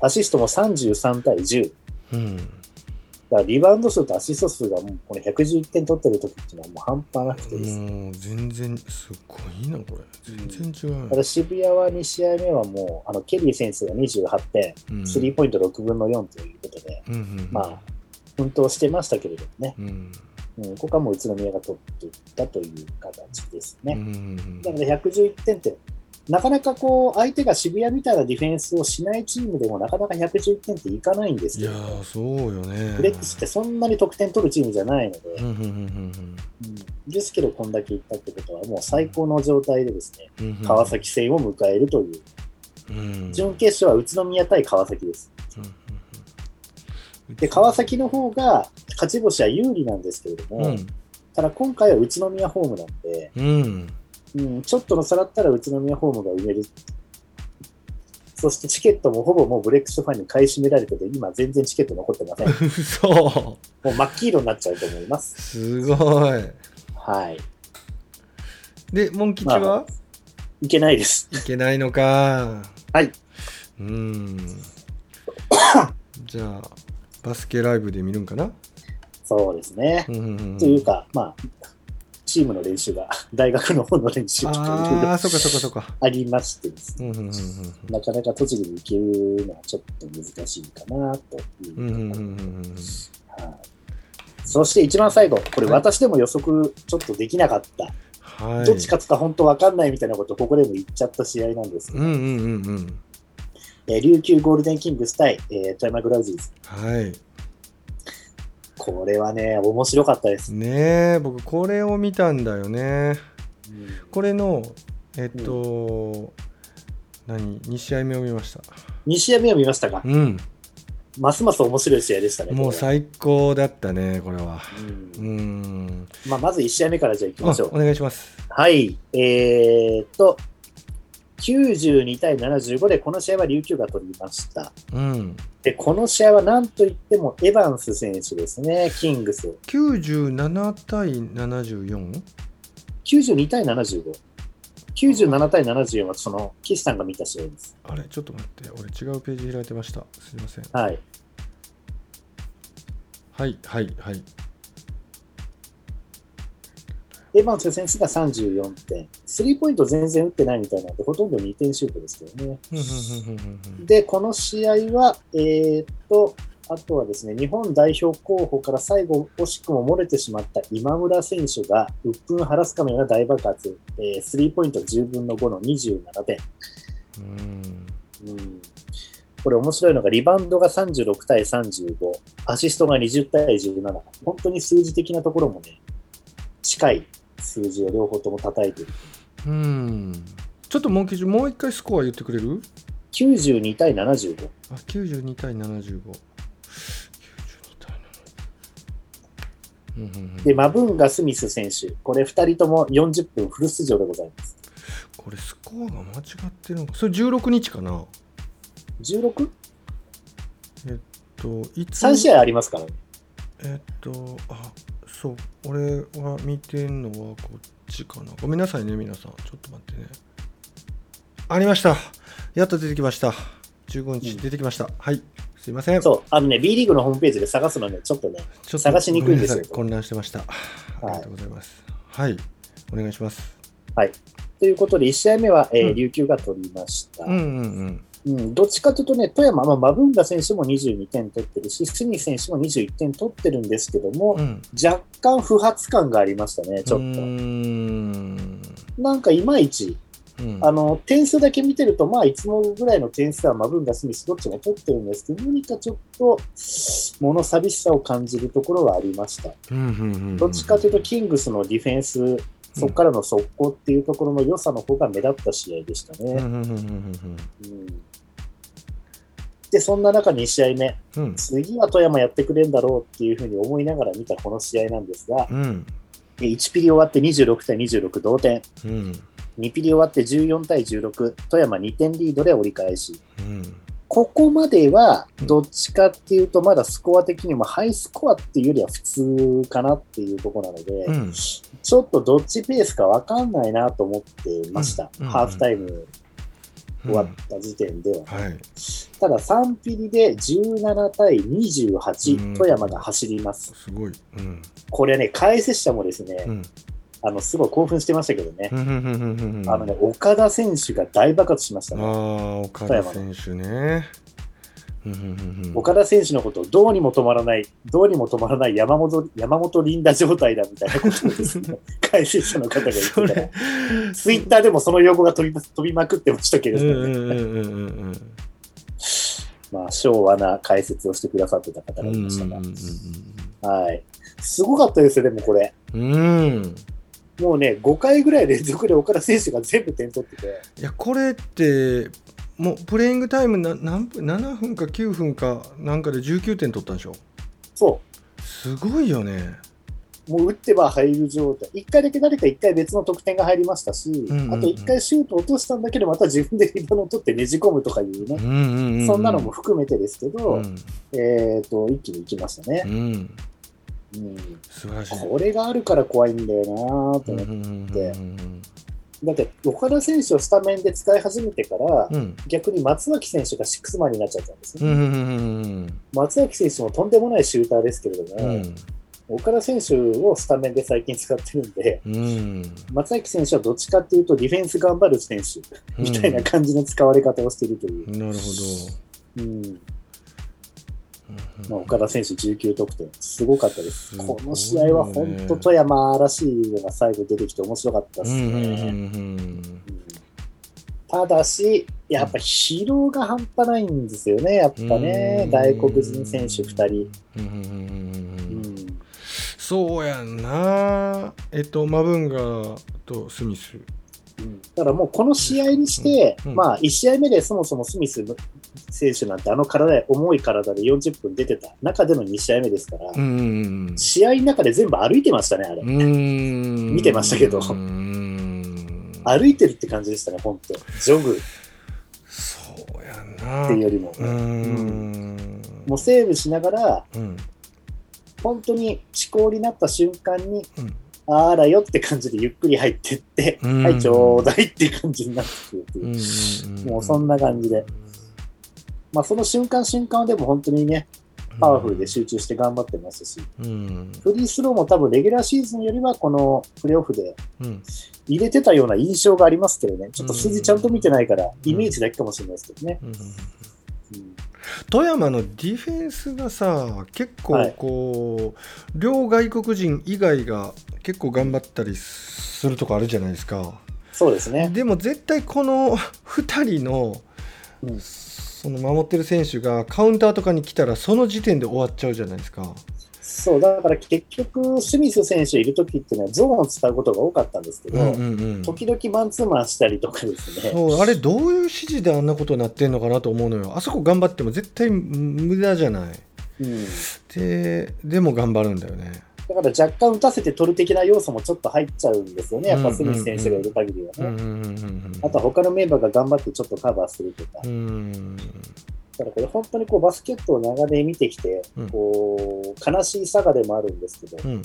アシストも33対10。うん。だからリバウンド数とアシスト数がもうこの111点取ってる時っていうのはもう半端なくてですね。もう全然すごいなこれ。全然違うただ渋谷は2試合目はもう、あのケリー選手が28点、うん。スリーポイント6分の4ということで、うんうんまあ、奮闘してましたけれどもね、うん。うん、ここはもう宇都宮が取っていったという形ですね。だから111点って、なかなかこう、相手が渋谷みたいなディフェンスをしないチームでもなかなか111点っていかないんですいやけど、ーそうよね。フレックスってそんなに得点取るチームじゃないので、ですけど、こんだけいったってことは、もう最高の状態でですね、うんうん川崎戦を迎えるという、うん。準決勝は宇都宮対川崎です。で、川崎の方が勝ち星は有利なんですけれども、うん。ただ今回は宇都宮ホームなんで、うんうん、ちょっとの差だったら宇都宮ホームが埋める。そしてチケットもほぼもうブレックスファンに買い占められてて、今全然チケット残ってません。もそうう真っ黄色になっちゃうと思います。すごいはい。でモン吉まあはいけないです。いけないのかはい。うんじゃあバスケライブで見るんかな？そうですね。うんうんうんというか、まあ、チームの練習が、大学の方の練習とかいろいろありましてですね、なかなか栃木に行けるのはちょっと難しいかなという。はい。そして一番最後、これはい。私でも予測ちょっとできなかった、はい。どっち勝つか本当わかんないみたいなことをここでも言っちゃった試合なんですけど、琉球ゴールデンキングス対、えー富山グラウジーズ。はいこれはね、面白かったです。ねえ僕これを見たんだよね。うん。これのえっと、何？2試合目を見ました。2試合目を見ましたか、うん。ますます面白い試合でしたね。もう最高だったねこれは。うん。うん。まあ、まず1試合目からじゃあ行きあましょう。お。願いします。はい。えーっと、92対75でこの試合は琉球が取りました。うんで、この試合は何といってもエヴァンス選手ですね、キングス。97対 74? 92対75。97対74はその岸さんが見た試合です。あれちょっと待って俺違うページ開いてましたすいませんはい。はいはいはいエヴァンス選手が34点。スリーポイント全然打ってないみたいなんで、ほとんど2点シュートですけどね。うんうんうんうんうんで、この試合は、えーっと、あとはですね、日本代表候補から最後、惜しくも漏れてしまった今村選手が、鬱憤晴らすかのような大爆発、えースリーポイント10分の5の27点。うんうんこれ面白いのが、リバウンドが36対35、アシストが20対17。本当に数字的なところもね、近い数字を両方とも叩いている。うんちょっとモンキーもう一回スコア言ってくれる？92対75。あ92対75 92対75うんうんうんで、マブンガ・スミス選手。これ2人とも40分フル出場でございます。これスコアが間違ってるのかそれ16日かな？16?3 えっといつ？試合ありますからね。えっとあそう。俺が見てんのはこっちかな。ごめんなさいね皆さん。ちょっと待ってね。ありました。やっと出てきました。15日うん。出てきました、はい。すいません。そう、あのね、B リーグのホームページで探すのね、ちょっとね、ちょっと探しにくいんですよ。混乱してました。ありがとうございます。はい、お願いします。ということで、1試合目は、えーうん。琉球が取りました。うんうんうん、どっちかというとね、富山、まあ、マブンガ選手も22点取ってるし、スミス選手も21点取ってるんですけども、うん。うん。若干不発感がありましたね、ちょっと。んなんかいまいち、うんあの、点数だけ見てると、まあ、いつもぐらいの点数はマブンガ、スミス、どっちも取ってるんですけど、何かちょっと、物寂しさを感じるところはありました。どっちかというと、キングスのディフェンス、そこからの速攻っていうところの良さの方が目立った試合でしたね。で、そんな中2試合目、うん。うん次は富山やってくれんだろうっていうふうに思いながら見たこの試合なんですが、うん。え1ピリ終わって26対26同点、うん。2ピリ終わって14対16、富山2点リードで折り返し、うんここまではどっちかっていうと、まだスコア的にもハイスコアっていうよりは普通かなっていうところなので、うん。ちょっとどっちペースか分かんないなと思ってました、うん。ハーフタイム終わった時点では。はい。ただ3ピリで17対28、うん。富山が走ります。すごい。うん。これね、解説者もですね、うんあのすごい興奮してましたけどね、あのね岡田選手が大爆発しましたね。岡田選手ね。岡田選手のことをどうにも止まらない、どうにも止まらない山本山本リンダ状態だみたいなことをですね、解説者の方が言ってそたツイッターでもその用語が飛び飛びまくってましたけれどもね、まあ、昭和な解説をしてくださってた方うんがいましたが、うんはい。すごかったですよ、でもこれ。うんうんもうね、5回ぐらい連続で岡田選手が全部点取ってて、いやこれってもうプレイングタイムな何分7分か9分かなんかで19点取ったんでしょ？そすごいよね。う、もう打ってば入る状態。1回だけ誰か1回別の得点が入りましたし、んうんうん。あと1回シュート落としたんだけど、また自分でリバウンド取ってねじ込むとかいうね、うんうんうん。そんなのも含めてですけど、うん。えっ、と、一気に行きましたね。う。んうん素晴らしいこれがあるから怖いんだよなと思って。てだって、岡田選手をスタメンで使い始めてから、うん逆に松脇選手がシックスマンになっちゃったんですね。松脇選手もとんでもないシューターですけれども、うん岡田選手をスタメンで最近使ってるんで、うん松崎選手はどっちかっていうとディフェンス頑張る選手みたいな感じの使われ方をしているという。なるほうんどまあ、岡田選手19得点、すごかったです。この試合は本当富山らしいのが最後出てきて面白かったですね。ただし、やっぱ疲労が半端ないんですよね、やっぱね、うん。外国人選手2人。そうやんな。えっとマブンガとスミス。だからもうこの試合にして、うん。まあ1試合目でそもそもスミス選手なんてあの体、重い体で40分出てた。中での2試合目ですから、試合の中で全部歩いてましたね、あれ。見てましたけど。うん。歩いてるって感じでしたね、本当。ジョグ。っそうやんな。ていうよりも。うん。もうセーブしながら、うん。本当に思考になった瞬間に、うん。あらよって感じでゆっくり入ってって、うん。はい、ちょうだいって感じになってくるっていう。うん。もうそんな感じで。まあその瞬間瞬間はでも本当にね、パワフルで集中して頑張ってますし、うん。フリースローも多分レギュラーシーズンよりはこのプレーオフでうん。入れてたような印象がありますけどね、ちょっと数字ちゃんと見てないから、イメージだけかもしれないですけどね。うん。うん富山のディフェンスがさ結構こう、両外国人以外が結構頑張ったりするとこあるじゃないですか。そうですね。でも絶対この2人のうんその守ってる選手がカウンターとかに来たらその時点で終わっちゃうじゃないですか。そう、だから結局、スミス選手いるときっていうのはゾーンを使うことが多かったんですけど、うんうんうん。時々マンツーマンしたりとかですね。そうあれどういう指示であんなことになってんのかなと思うのよ。あそこ頑張っても絶対無駄じゃない。うん。ででも頑張るんだよねだから若干打たせて取る的な要素もちょっと入っちゃうんですよね、やっぱスミス選手がいる限りはね。あとは他のメンバーが頑張ってちょっとカバーするとか。うんだからこれ本当にこうバスケットを長年見てきて、うん。こう悲しい差がでもあるんですけど、うん。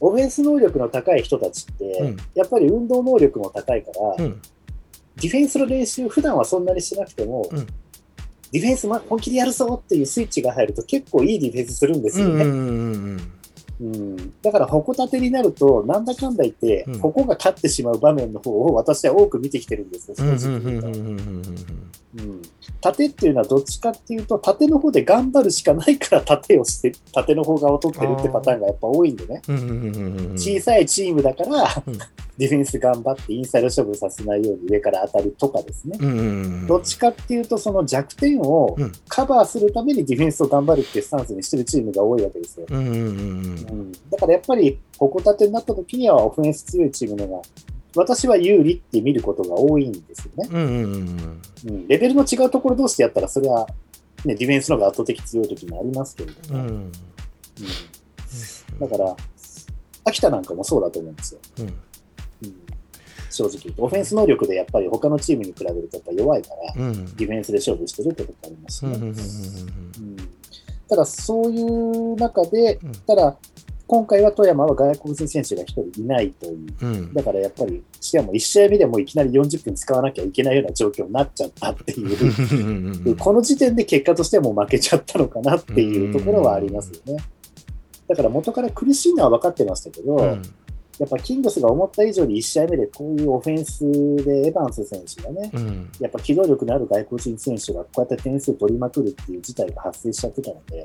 オフェンス能力の高い人たちって、うん。やっぱり運動能力も高いから、うん。ディフェンスの練習、普段はそんなにしなくても、うん。ディフェンス、ま、本気でやるぞっていうスイッチが入ると結構いいディフェンスするんですよね。うん。だから、矛盾てになると、なんだかんだ言って、うん。ここが勝ってしまう場面の方を私は多く見てきてるんですよ、正直言うと。うんうんうんうん縦っていうのはどっちかっていうと、縦の方で頑張るしかないから縦をして、縦の方側を取ってるってパターンがやっぱ多いんでね。小さいチームだから、うんディフェンス頑張ってインサイド勝負させないように上から当たるとかですね。どっちかっていうと、その弱点をうん。カバーするためにディフェンスを頑張るっていうスタンスにしてるチームが多いわけですよ。だからやっぱり、ここ立てになった時にはオフェンス強いチームのが、私は有利って見ることが多いんですよね。レベルの違うところ同士でやったら、それは、ね、ディフェンスの方が圧倒的強い時もありますけれども、うん。うん。だから、秋田なんかもそうだと思うんですよ。うんうん正直言うと。オフェンス能力でやっぱり他のチームに比べるとやっぱ弱いから、うんディフェンスで勝負してるってとこありますね。ただ、そういう中でうん、ただ、今回は富山は外国人選手が1人いないという。うんうんだからやっぱり、しかも1試合目でもいきなり40分使わなきゃいけないような状況になっちゃったっていう。この時点で結果としてはもう負けちゃったのかなっていうところはありますよね。だから元から苦しいのは分かってましたけど、うんやっぱキングスが思った以上に1試合目でこういうオフェンスでエヴァンス選手がね、うん。やっぱ機動力のある外国人選手がこうやって点数取りまくるっていう事態が発生しちゃってたので、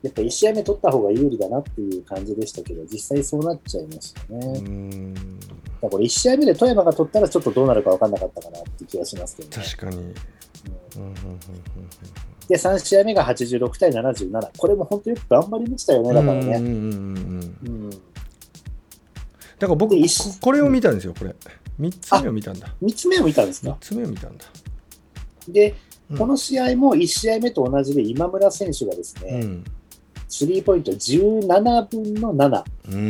やっぱ1試合目取った方が有利だなっていう感じでしたけど、実際そうなっちゃいましたね。うだかんらこれ1試合目で富山が取ったらちょっとどうなるか分かんなかったかなって気がしますけどね。確かにで、3試合目が86対77。これも本当よく頑張りましたよね、だからね。だから僕これを見たんですよこれ。3つ目を見たんだ。3つ目を見たんです3か。つ目を見たんだ。で、うん。この試合も1試合目と同じで今村選手がですね、うん。スリーポイント17分の7。うんうんう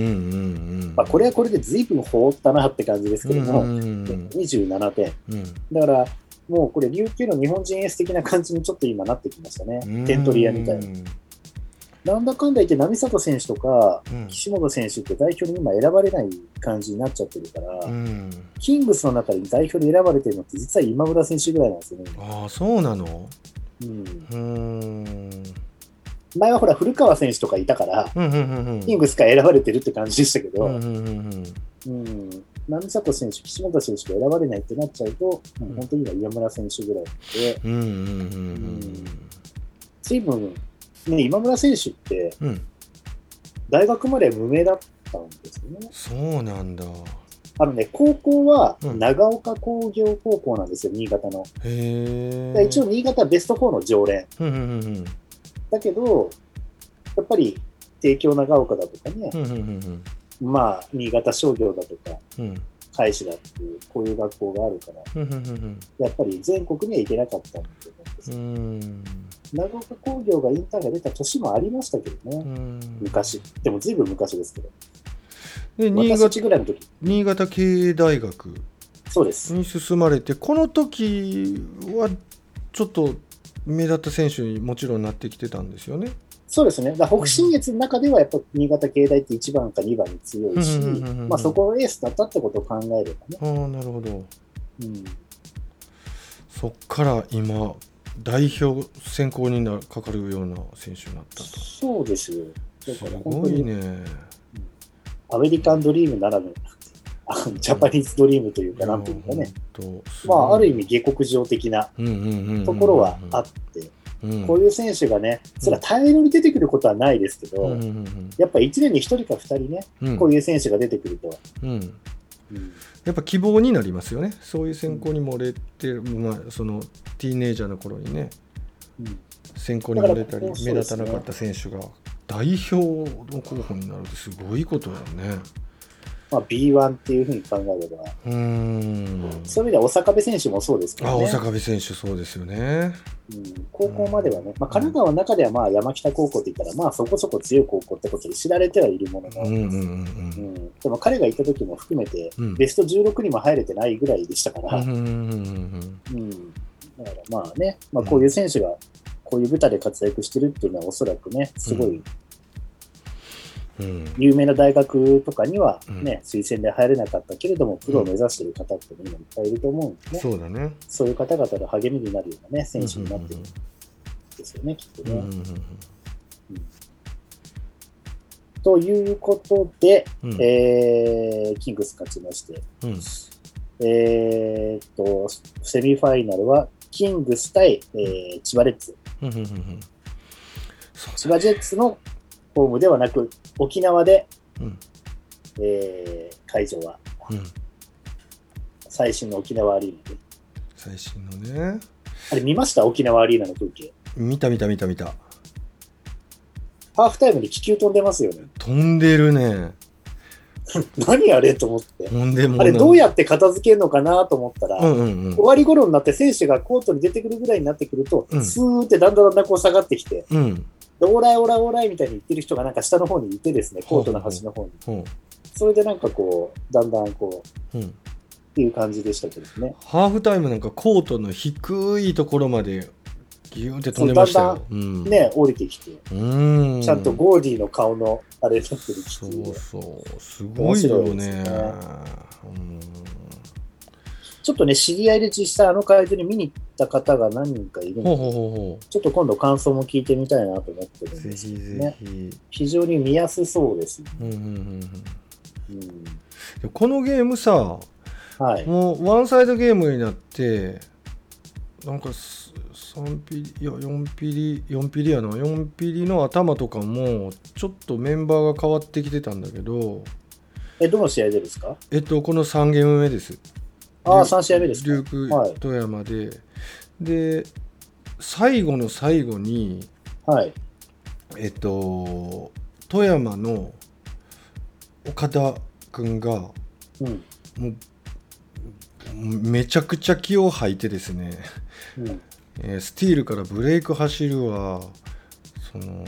んまあ、これはこれで随分放ったなって感じですけども、うんうんうん27点。うん。だから、もうこれ、琉球の日本人エース的な感じにちょっと今なってきましたね。うん。点取り屋みたいな。なんだかんだ言って、波里選手とか、うん。岸本選手って代表に今選ばれない感じになっちゃってるから、うん。キングスの中に代表に選ばれてるのって実は今村選手ぐらいなんですよね。ああそうなの？うん、ん。前はほら、古川選手とかいたから、うんうんうんうん。キングスから選ばれてるって感じでしたけど、うんうんうん。うん、波里選手、岸本選手が選ばれないってなっちゃうと、もう本当に今、岩村選手ぐらいで、うんうんうんうん。随分、ね、今村選手って、うん。うん大学まで無名だったんですよね。そうなんだ。あのね、高校はうん。長岡工業高校なんですよ、新潟の。一応、新潟ベスト4の常連。うんうんうんだけど、やっぱり、帝京長岡だとかね。う、んうんうんまあ、新潟商業だとか、うん海士だっていう、こういう学校があるから、やっぱり全国には行けなかったんだと思うんです長岡工業がインターが出た年もありましたけどね、うん昔。でも、ずいぶん昔ですけど。で新潟ぐらいの時新潟経営大学そうです。に進まれてこの時はちょっと目立った選手にもちろんなってきてたんですよね。そうですね。だ北信越の中ではやっぱ新潟経大って1番か2番に強いしそこをエースだったってことを考えればね。ああなるほど。うん、そっから今代表選考になかかるような選手になったと。そうですよ。だすごいね。アメリカンドリームならぬ、ジャパニーズドリームというか、なんというかね。まあ、ある意味味下克上的なとところはあって、うん。こういう選手がね、それは大量に出てくることはないですけど、うんうんやっぱ1年に1人か2人ね、こういう選手が出てくると、うん。うん。やっぱ希望になりますよね。そういう選考に漏れてる、まあ、そのティーネイジャーの頃にねうん。選考に漏れたり目立たなかった選手が代表の候補になるってすごいことだよね。まあ、B1 っていうふうに考えれば、うーん。そういう意味では、小坂部選手もそうですけあ、どね。大阪部選手そうですよね。うん。高校まではね、まあ、神奈川の中ではまあ山北高校って言ったら、まあそこそこ強い高校ってことで知られてはいるものの、うんうんうんうん。でも彼がいた時も含めて、うん。ベスト16にも入れてないぐらいでしたから、だからまあね、まあ、こういう選手がこういう舞台で活躍してるっていうのは、おそらくね、すごい有名な大学とかにはうん。ね、推薦で入れなかったけれども、プロを目指してる方っていっぱいいると思うんでね、そうだね。そういう方々の励みになるようなね、選手になってるんですよね、きっとね。ということで、うん。うんえーキングス勝ちまして、うん。えーっと、セミファイナルは、キングス対、えー千葉レッズ。千葉ジェッツのホームではなく、沖縄で、うんえー会場はうん最新の沖縄アリーナで。最新のね。あれ見ました？沖縄アリーナの風景。見た見た見た見た。ハーフタイムに気球飛んでますよね。飛んでるね。何あれと思って。飛んでもあれどうややって片付けるのかなと思ったら、うんうんうん終わり頃になって選手がコートに出てくるぐらいになってくると、うんスーってだんだんだんだんこう下がってきて、うんでオーライオーライオーライみたいに言ってる人がなんか下の方にいてですね、コートの端の方に。それでなんかこう、だんだんこう、うん、っていう感じでしたけどね。ハーフタイムなんかコートの低いところまでギューって飛んでましたよ。うん、ね、降りてきて、うん、ちゃんとゴーディの顔のあれになってるそうそう、すごいよ面白いね。ですね。うんちょっとね、知り合いで実際あの会場に見に行った方が何人かいるので、ほちょっと今度感想も聞いてみたいなと思ってるんですひぜね。ひ。非常に見やすそうです。うんうんうんうんうん、でこのゲームさ、はい。もうワンサイドゲームになって、なんかす3ピリ、いや4ピリ、4ピリやな、4ピリの頭とかも、ちょっとメンバーが変わってきてたんだけど、え、どの試合でですか？えっと、この3ゲーム目です。ああ、3試合目ですか。琉球はい富山で、で最後の最後にはい。えっと富山の岡田君がうん。もうめちゃくちゃ気を吐いてですね、うん。えースティールからブレイク走るわその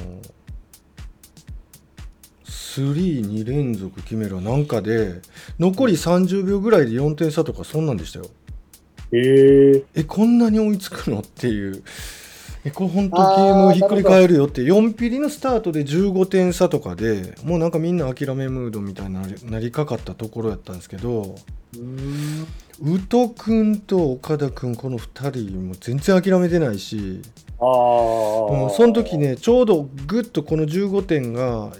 32連続決めるわなんかで残り30秒ぐらいで4点差とかそんなんでしたよへえ。えこんなに追いつくのっていうえこれ本当ゲームをひっくり返るよって4ピリのスタートで15点差とかでもうなんかみんな諦めムードみたいになりなりかかったところやったんですけど。宇都君と岡田君この2人も全然諦めてないしあうその時。ねちょうどぐっとこの15点が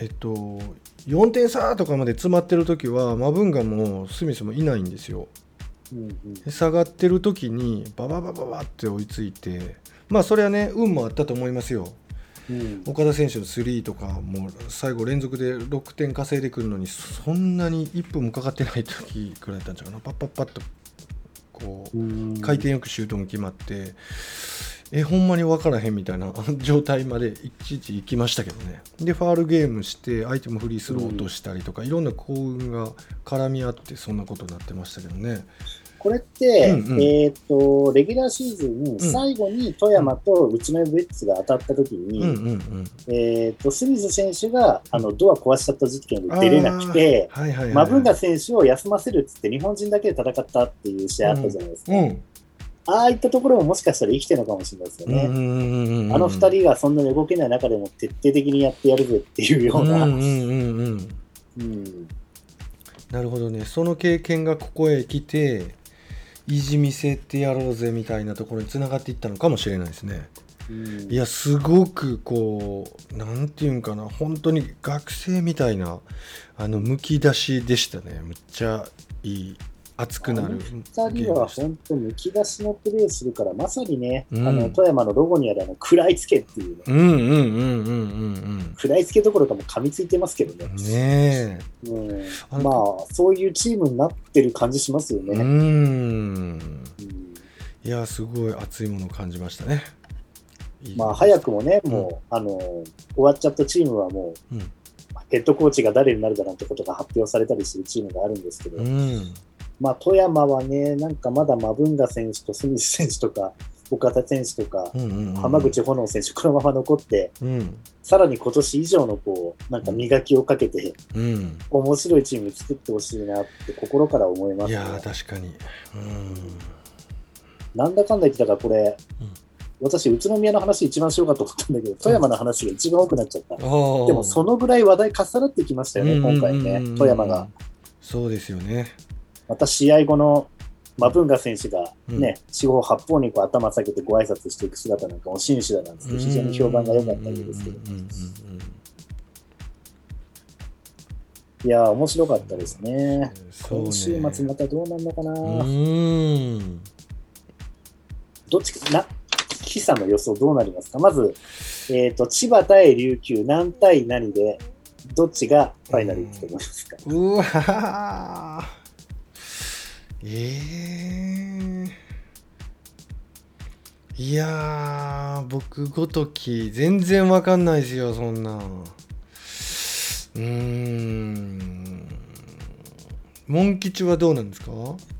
えっと4点差とかまで詰まってる時はマブンガもスミスもいないんですよ。うんうん。で下がってる時にバババババって追いついてまあそれはね運もあったと思いますようん。岡田選手のスリーとかもう最後連続で6点稼いでくるのにそんなに1分もかかってない時くらいだったんちゃうかなパッパッパッとこううん回転よくシュートも決まってえほんまに分からへんみたいな 状態までいちいち行きましたけどね。でファールゲームして相手もフリースロー落としたりとか、いろんな幸運が絡み合ってそんなことになってましたけどね。これって、うんうん。えっ、と、レギュラーシーズン、ん最後に富山と内目ブレッツが当たった時に、うんうんうん。えっ、と、スミス選手が、あの、ドア壊しちゃった事件で出れなくて、はいはいはい、マブンガ選手を休ませるっつって日本人だけで戦ったっていう試合あったじゃないですか。うんああいったところももしかしたら生きてるのかもしれないですよね。あの二人がそんなに動けない中でも徹底的にやってやるぜっていうような。なるほどね。その経験がここへ来て意地見せてやろうぜみたいなところにつながっていったのかもしれないですね。うん。いやすごくこうなんていうんかな本当に学生みたいなあのむき出しでしたね。むっちゃいい熱くなる。二人は本当むき出しのプレーするから、まさにね、うん。あの富山のロゴにあるあの食らいつけっていうね、うんうんうんうんうん。食らいつけどころかも噛みついてますけどね。うんねえ。うん、まあ、そういうチームになってる感じしますよね。ううん。んいやすごい熱いものを感じましたね。まあ、早くもね、もう、あの、終わっちゃったチームはもう、うん。ヘッドコーチが誰になるかなんてことが発表されたりするチームがあるんですけど、うんまあ、富山はね、なんかまだマブンガ選手とスミス選手とか、岡田選手とか、うんうんうん浜口炎選手、このまま残って、うん。さらに今年以上のこう、なんか磨きをかけて、うん。面白いチーム作ってほしいなって心から思いますね。いやー確かに。うん。なんだかんだ言ってたから、これ、うん。私、宇都宮の話一番しようかと思ったんだけど、富山の話が一番多くなっちゃった。でも、そのぐらい話題重なってきましたよね、今回ね富山が。そうですよねまた試合後のマブンガ選手がうん。ね、四方八方にこう頭下げてご挨拶していく姿なんかも紳士だなんつって、非常に評判が良かったようですけど、いやー、面白かったですね。今週末またどうなんのかな、どっちか、な、記者の予想どうなりますか？まず、えっ、と、千葉対琉球、何対何で、どっちがファイナル行くと思いますか、うわーえー、いやー僕ごとき全然わかんないですよそんなん。うーん。モン吉はどうなんですか？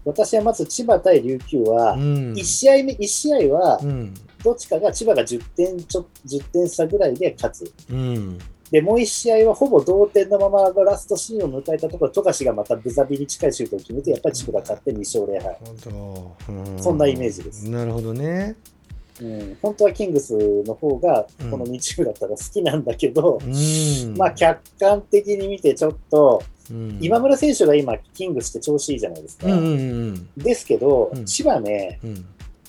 私はまず千葉対琉球は、うん。1試合目、一試合はう、ん。どっちかが千葉が10点ちょ、10点差ぐらいで勝つ。うんで、もう1試合はほぼ同点のままラストシーンを迎えたところ、富樫がまたブザビに近いシュートを決めて、やっぱり千葉が勝って2勝0敗。本当そんなイメージです。なるほどね。うん、本当はキングスの方が、この2チームだったら好きなんだけど、うん、まあ客観的に見てちょっと、うん今村選手が今、キングスって調子いいじゃないですか。うんうんうんですけど、うん千葉ね、うん。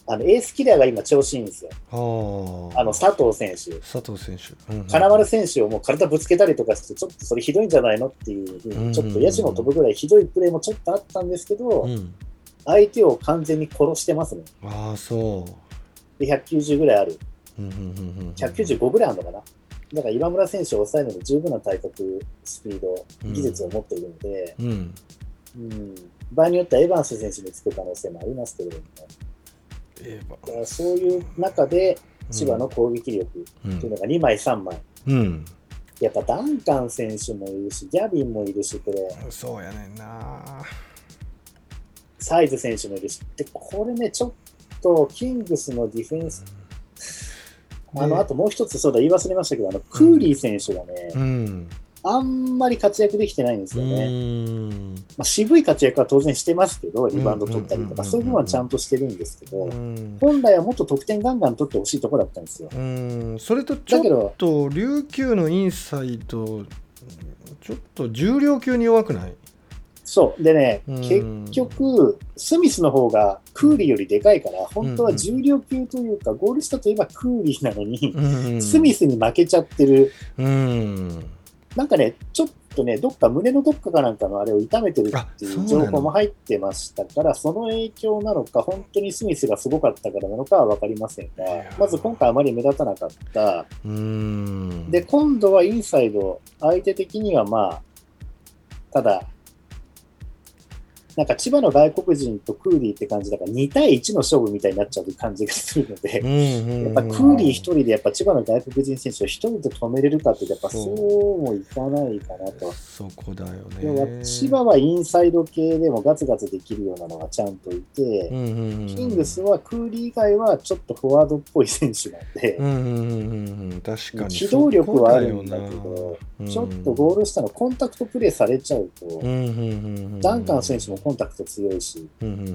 あのエースキラーが今調子いいんですよ。はあ。あの佐藤選手。佐藤選手。うんうん金丸選手をもう体ぶつけたりとかして、ちょっとそれひどいんじゃないのっていうふううんに、ちょっとヤジも飛ぶぐらいひどいプレーもちょっとあったんですけど、うん。相手を完全に殺してますね。ああ、そう。で、190ぐらいある。うんうんうんうん。195ぐらいあるのかな。だから今村選手を抑えるのに十分な体格、スピード、技術を持っているので、うん。うん、場合によってはエヴァンス選手につく可能性もありますけれども、ええばだからそういう中で千葉の攻撃力うんというのが2枚、3枚。うん。やっぱダンカン選手もいるし、ギャビンもいるし、これ、そうやねんな。サイズ選手もいるし、で、これね、ちょっとキングスのディフェンス、あの、あともう一つ、そうだ、言い忘れましたけど、あの、クーリー選手がね、うん。あんまり活躍できてないんですうよね。ん。まあ、渋い活躍は当然してますけど、リバウンド取ったりとか、うんそういうのはちゃんとしてるんですけどう、ん。本来はもっと得点ガンガン取ってほしいところだったんですよ。うん。それとちょっと琉球のインサイド、ちょっと重量級に弱くない？そう。でね、うん結局、スミスの方がクーリーよりでかいから、本当は重量級というか、ゴール下といえばクーリーなのに、うんスミスに負けちゃってる。うん。なんかね、ちょっとね、どっか胸のどっかかなんかのあれを痛めてるっていう情報も入ってましたから、その影響なのか、本当にスミスがすごかったからなのかは分かりませんがまず今回あまり目立たなかった。うん。で、今度はインサイド、相手的にはまあ、ただ、なんか千葉の外国人とクーリーって感じだから2対1の勝負みたいになっちゃう感じがするので、うんうんやっぱクーリー一人でやっぱ千葉の外国人選手を一人で止めれるかってやっぱそうもいかないかなと。そこだよね。千葉はインサイド系でもガツガツできるようなのがちゃんといて、うんうんうん、キングスはクーリー以外はちょっとフォワードっぽい選手なんで、うんうん確かに。機動力はあるんだけどちょっとゴール下のコンタクトプレーされちゃうと、うんうんうんうん。ダンカン選手もコンタクト強いし、うんうんうん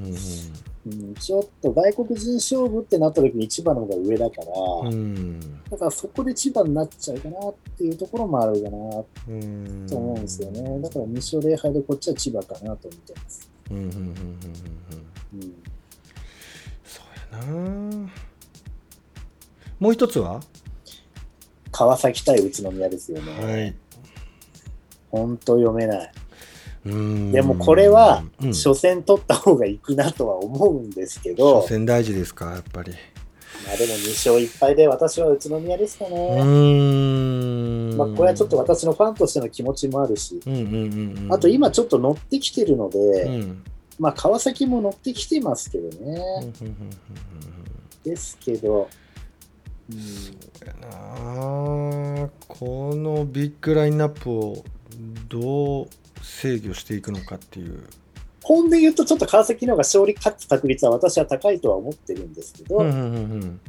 うん、ちょっと外国人勝負ってなった時に千葉の方が上だから、うん。うんだからそこで千葉になっちゃうかなっていうところもあるかなうんと思うんですよね。だから2勝0敗でこっちは千葉かなと思ってます。うんうんうんうんうんうん。うん、そうやな。もう一つは？川崎対宇都宮ですよね。はい。本当読めない。うん。でもこれはうん。初戦取った方がいくなとは思うんですけど、初戦大事ですかやっぱり。まあでも2勝1敗で私は宇都宮ですかうね。まあこれはちょっと私のファンとしての気持ちもあるし、うんうんうんうん。あと今ちょっと乗ってきてるので、うん。うんまあ川崎も乗ってきてますけどね。うんうんうんですけど、うん。そうやなこのビッグラインナップをどう制御していくのかっていう。本音で言うとちょっと川崎の方が勝利勝つ確率は私は高いとは思ってるんですけど、うんうんうん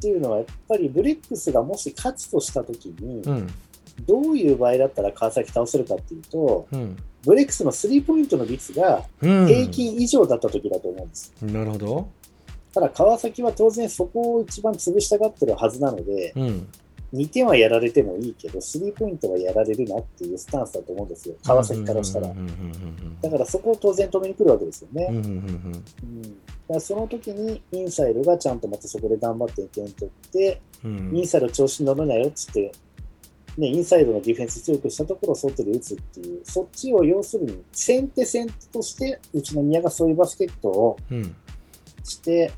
っていうのはやっぱりブレックスがもし勝つとしたときに、うん。どういう場合だったら川崎倒せるかっていうと、うん。ブレックスのスリーポイントの率がうん。平均以上だった時だと思うんです。なるほど。ただ川崎は当然そこを一番潰したがってるはずなので、うん2点はやられてもいいけど、スリーポイントはやられるなっていうスタンスだと思うんですよ、川崎からしたら。うん。うんうんだからそこを当然止めに来るわけですよね。うんうんうんうん。だからその時にインサイドがちゃんとまたそこで頑張って点取って、うん。インサイド調子に乗るなよっつって、ね、インサイドのディフェンス強くしたところを外で打つっていう、そっちを要するに先手先手として宇都宮がそういうバスケットをうん。して、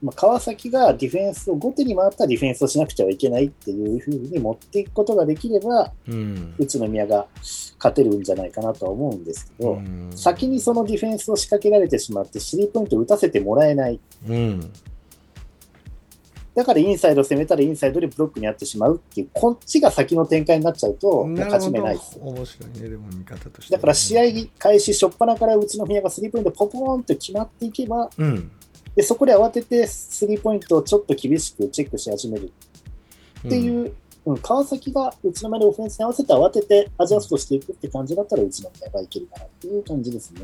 まあ、川崎がディフェンスを後手に回ったディフェンスをしなくてはいけないっていうふうに持っていくことができれば、うん。宇都宮が勝てるんじゃないかなとは思うんですけど、うん。先にそのディフェンスを仕掛けられてしまって、スリーポイントを打たせてもらえない。うん。だからインサイドを攻めたらインサイドでブロックにあってしまうっていう、こっちが先の展開になっちゃうと、勝ち目ないです。面白いねでも見方としてだから試合開始初っ端から宇都宮がスリーポイントポポーンと決まっていけば、うんでそこで慌ててスリーポイントをちょっと厳しくチェックし始める。っていううん、川崎が宇都宮でオフェンスに合わせて慌ててアジャストしていくって感じだったら宇都宮がいけるかなっていう感じですね。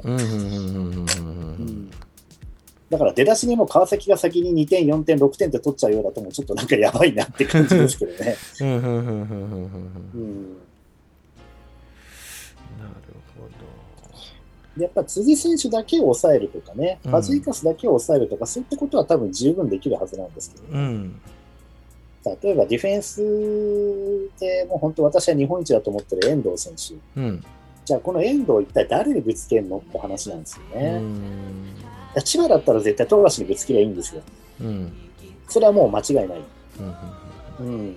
だから出だしにも川崎が先に2点、4点、6点って取っちゃうようだともうちょっとなんかやばいなって感じですけどね。なるやっぱ辻選手だけを抑えるとかね、ファジーカスだけを抑えるとか、そういったことは多分十分できるはずなんですけど、ね、うん。例えばディフェンスでもう本当私は日本一だと思ってる遠藤選手、うん、じゃあこの遠藤一体誰にぶつけるのって話なんですよね。千葉だったら絶対富樫にぶつけりゃいいんですよ。うん、それはもう間違いない。うん、うん、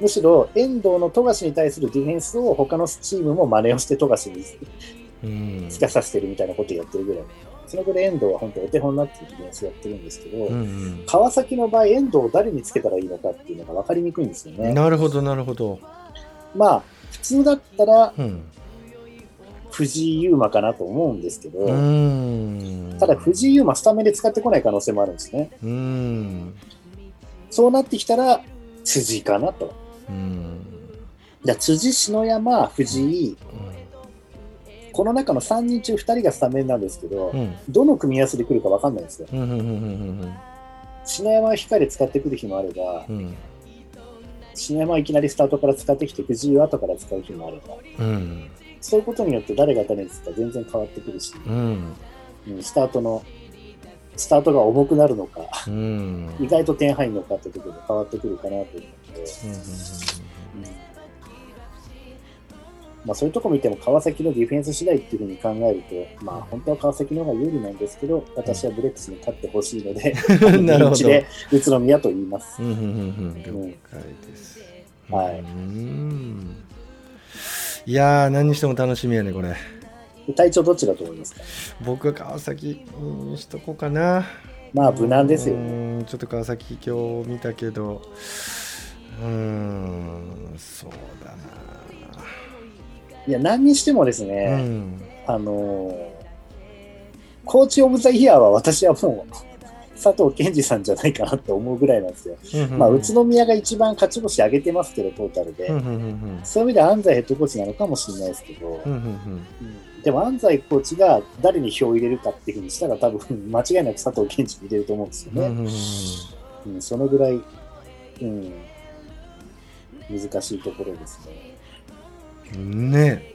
むしろ遠藤の富樫に対するディフェンスを他のチームも真似をして富樫につかさせてるみたいなことをやってるぐらい。そのぐらい遠藤は本当お手本になってるディフェンスやってるんですけど、うんうん、川崎の場合、遠藤を誰につけたらいいのかっていうのが分かりにくいんですよね。なるほど、なるほど。まあ、普通だったら、うん、藤井優馬かなと思うんですけど、ただ藤井優馬スタメンで使ってこない可能性もあるんですね。うそうなってきたら、辻かなと。じゃ辻、篠山、藤井、この中の3人中2人がスタメンなんですけど、うん、どの組み合わせで来るか分かんないんですよ。篠山は光で使ってくる日もあれば、うん、篠山はいきなりスタートから使ってきて、藤井を後から使う日もあれば、うん、そういうことによって誰が誰につか全然変わってくるし、うん、スタートのスタートが重くなるのか、意外と点入るのかってところで変わってくるかなと思って。まあ、そういうとこ見ても川崎のディフェンス次第っていうふうに考えると、まあ、本当は川崎の方が有利なんですけど、私はブレックスに勝ってほしいので、なるほどで宇都宮と言います。了解です。はい。いやー、何にしても楽しみやね、これ。体調どっちだと思いますか？僕は川崎にしとこうかな。まあ、無難ですよね。ちょっと川崎今日見たけど、うん、そうだな。いや、何にしてもですね、うん、あのコーチ・オブ・ザ・イヤーは私はもう、佐藤健二さんじゃないかなって思うぐらいなんですよ。まあ、宇都宮が一番勝ち星上げてますけど、トータルで。そういう意味では安西ヘッドコーチなのかもしれないですけど、でも安西コーチが誰に票を入れるかっていうふうにしたら、多分間違いなく佐藤健二に入れると思うんですよね。うん、そのぐらい、うん、難しいところですね。ね。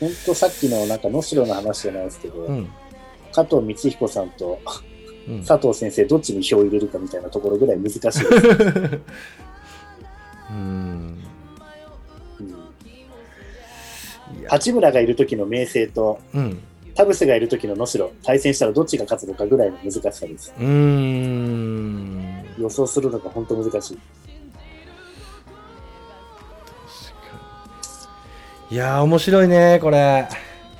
本当さっきのなんか能代の話じゃないですけど、うん、加藤光彦さんと、うん、佐藤先生どっちに票を入れるかみたいなところぐらい難しいです。うん。八村がいる時の明星と、うん、田臥がいる時の能代対戦したらどっちが勝つのかぐらいの難しさです。予想するのが本当難しい。いやー面白いねこれ。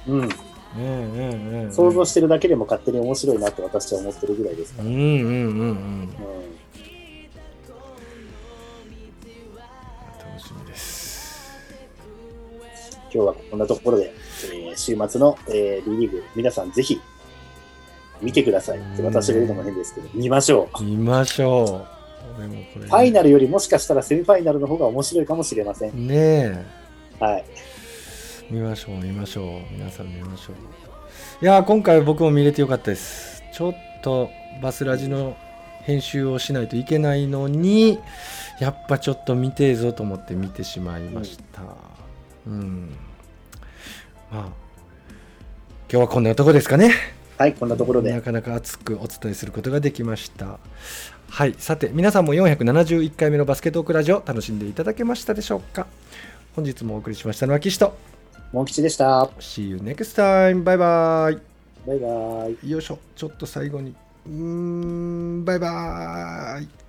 うん。うんうんうん、想像してるだけでも勝手に面白いなって私は思ってるぐらいですから、うんうんうんうん、楽しみです。今日はこんなところで、えー、週末の、えー、リーグ皆さんぜひ見てくださいって私が言うのも変ですけど見ましょう。見ましょう。ファイナルよりもしかしたらセミファイナルの方が面白いかもしれません。ねえ。はい見ましょう見ましょう。皆さん見ましょう。いや今回僕も見れてよかったです。ちょっとバスラジの編集をしないといけないのにやっぱちょっと見てえぞと思って見てしまいました。うん、うん、まあ今日はこんなとこですかね。はいこんなところで。なかなか熱くお伝えすることができました。はいさて皆さんも471回目のバスケットークラジオ楽しんでいただけましたでしょうか。本日もお送りしましたのは岸とモン吉でした。See you next time. バイバイ。バイバイ。よいしょ。ちょっと最後に。うん、バイバイ。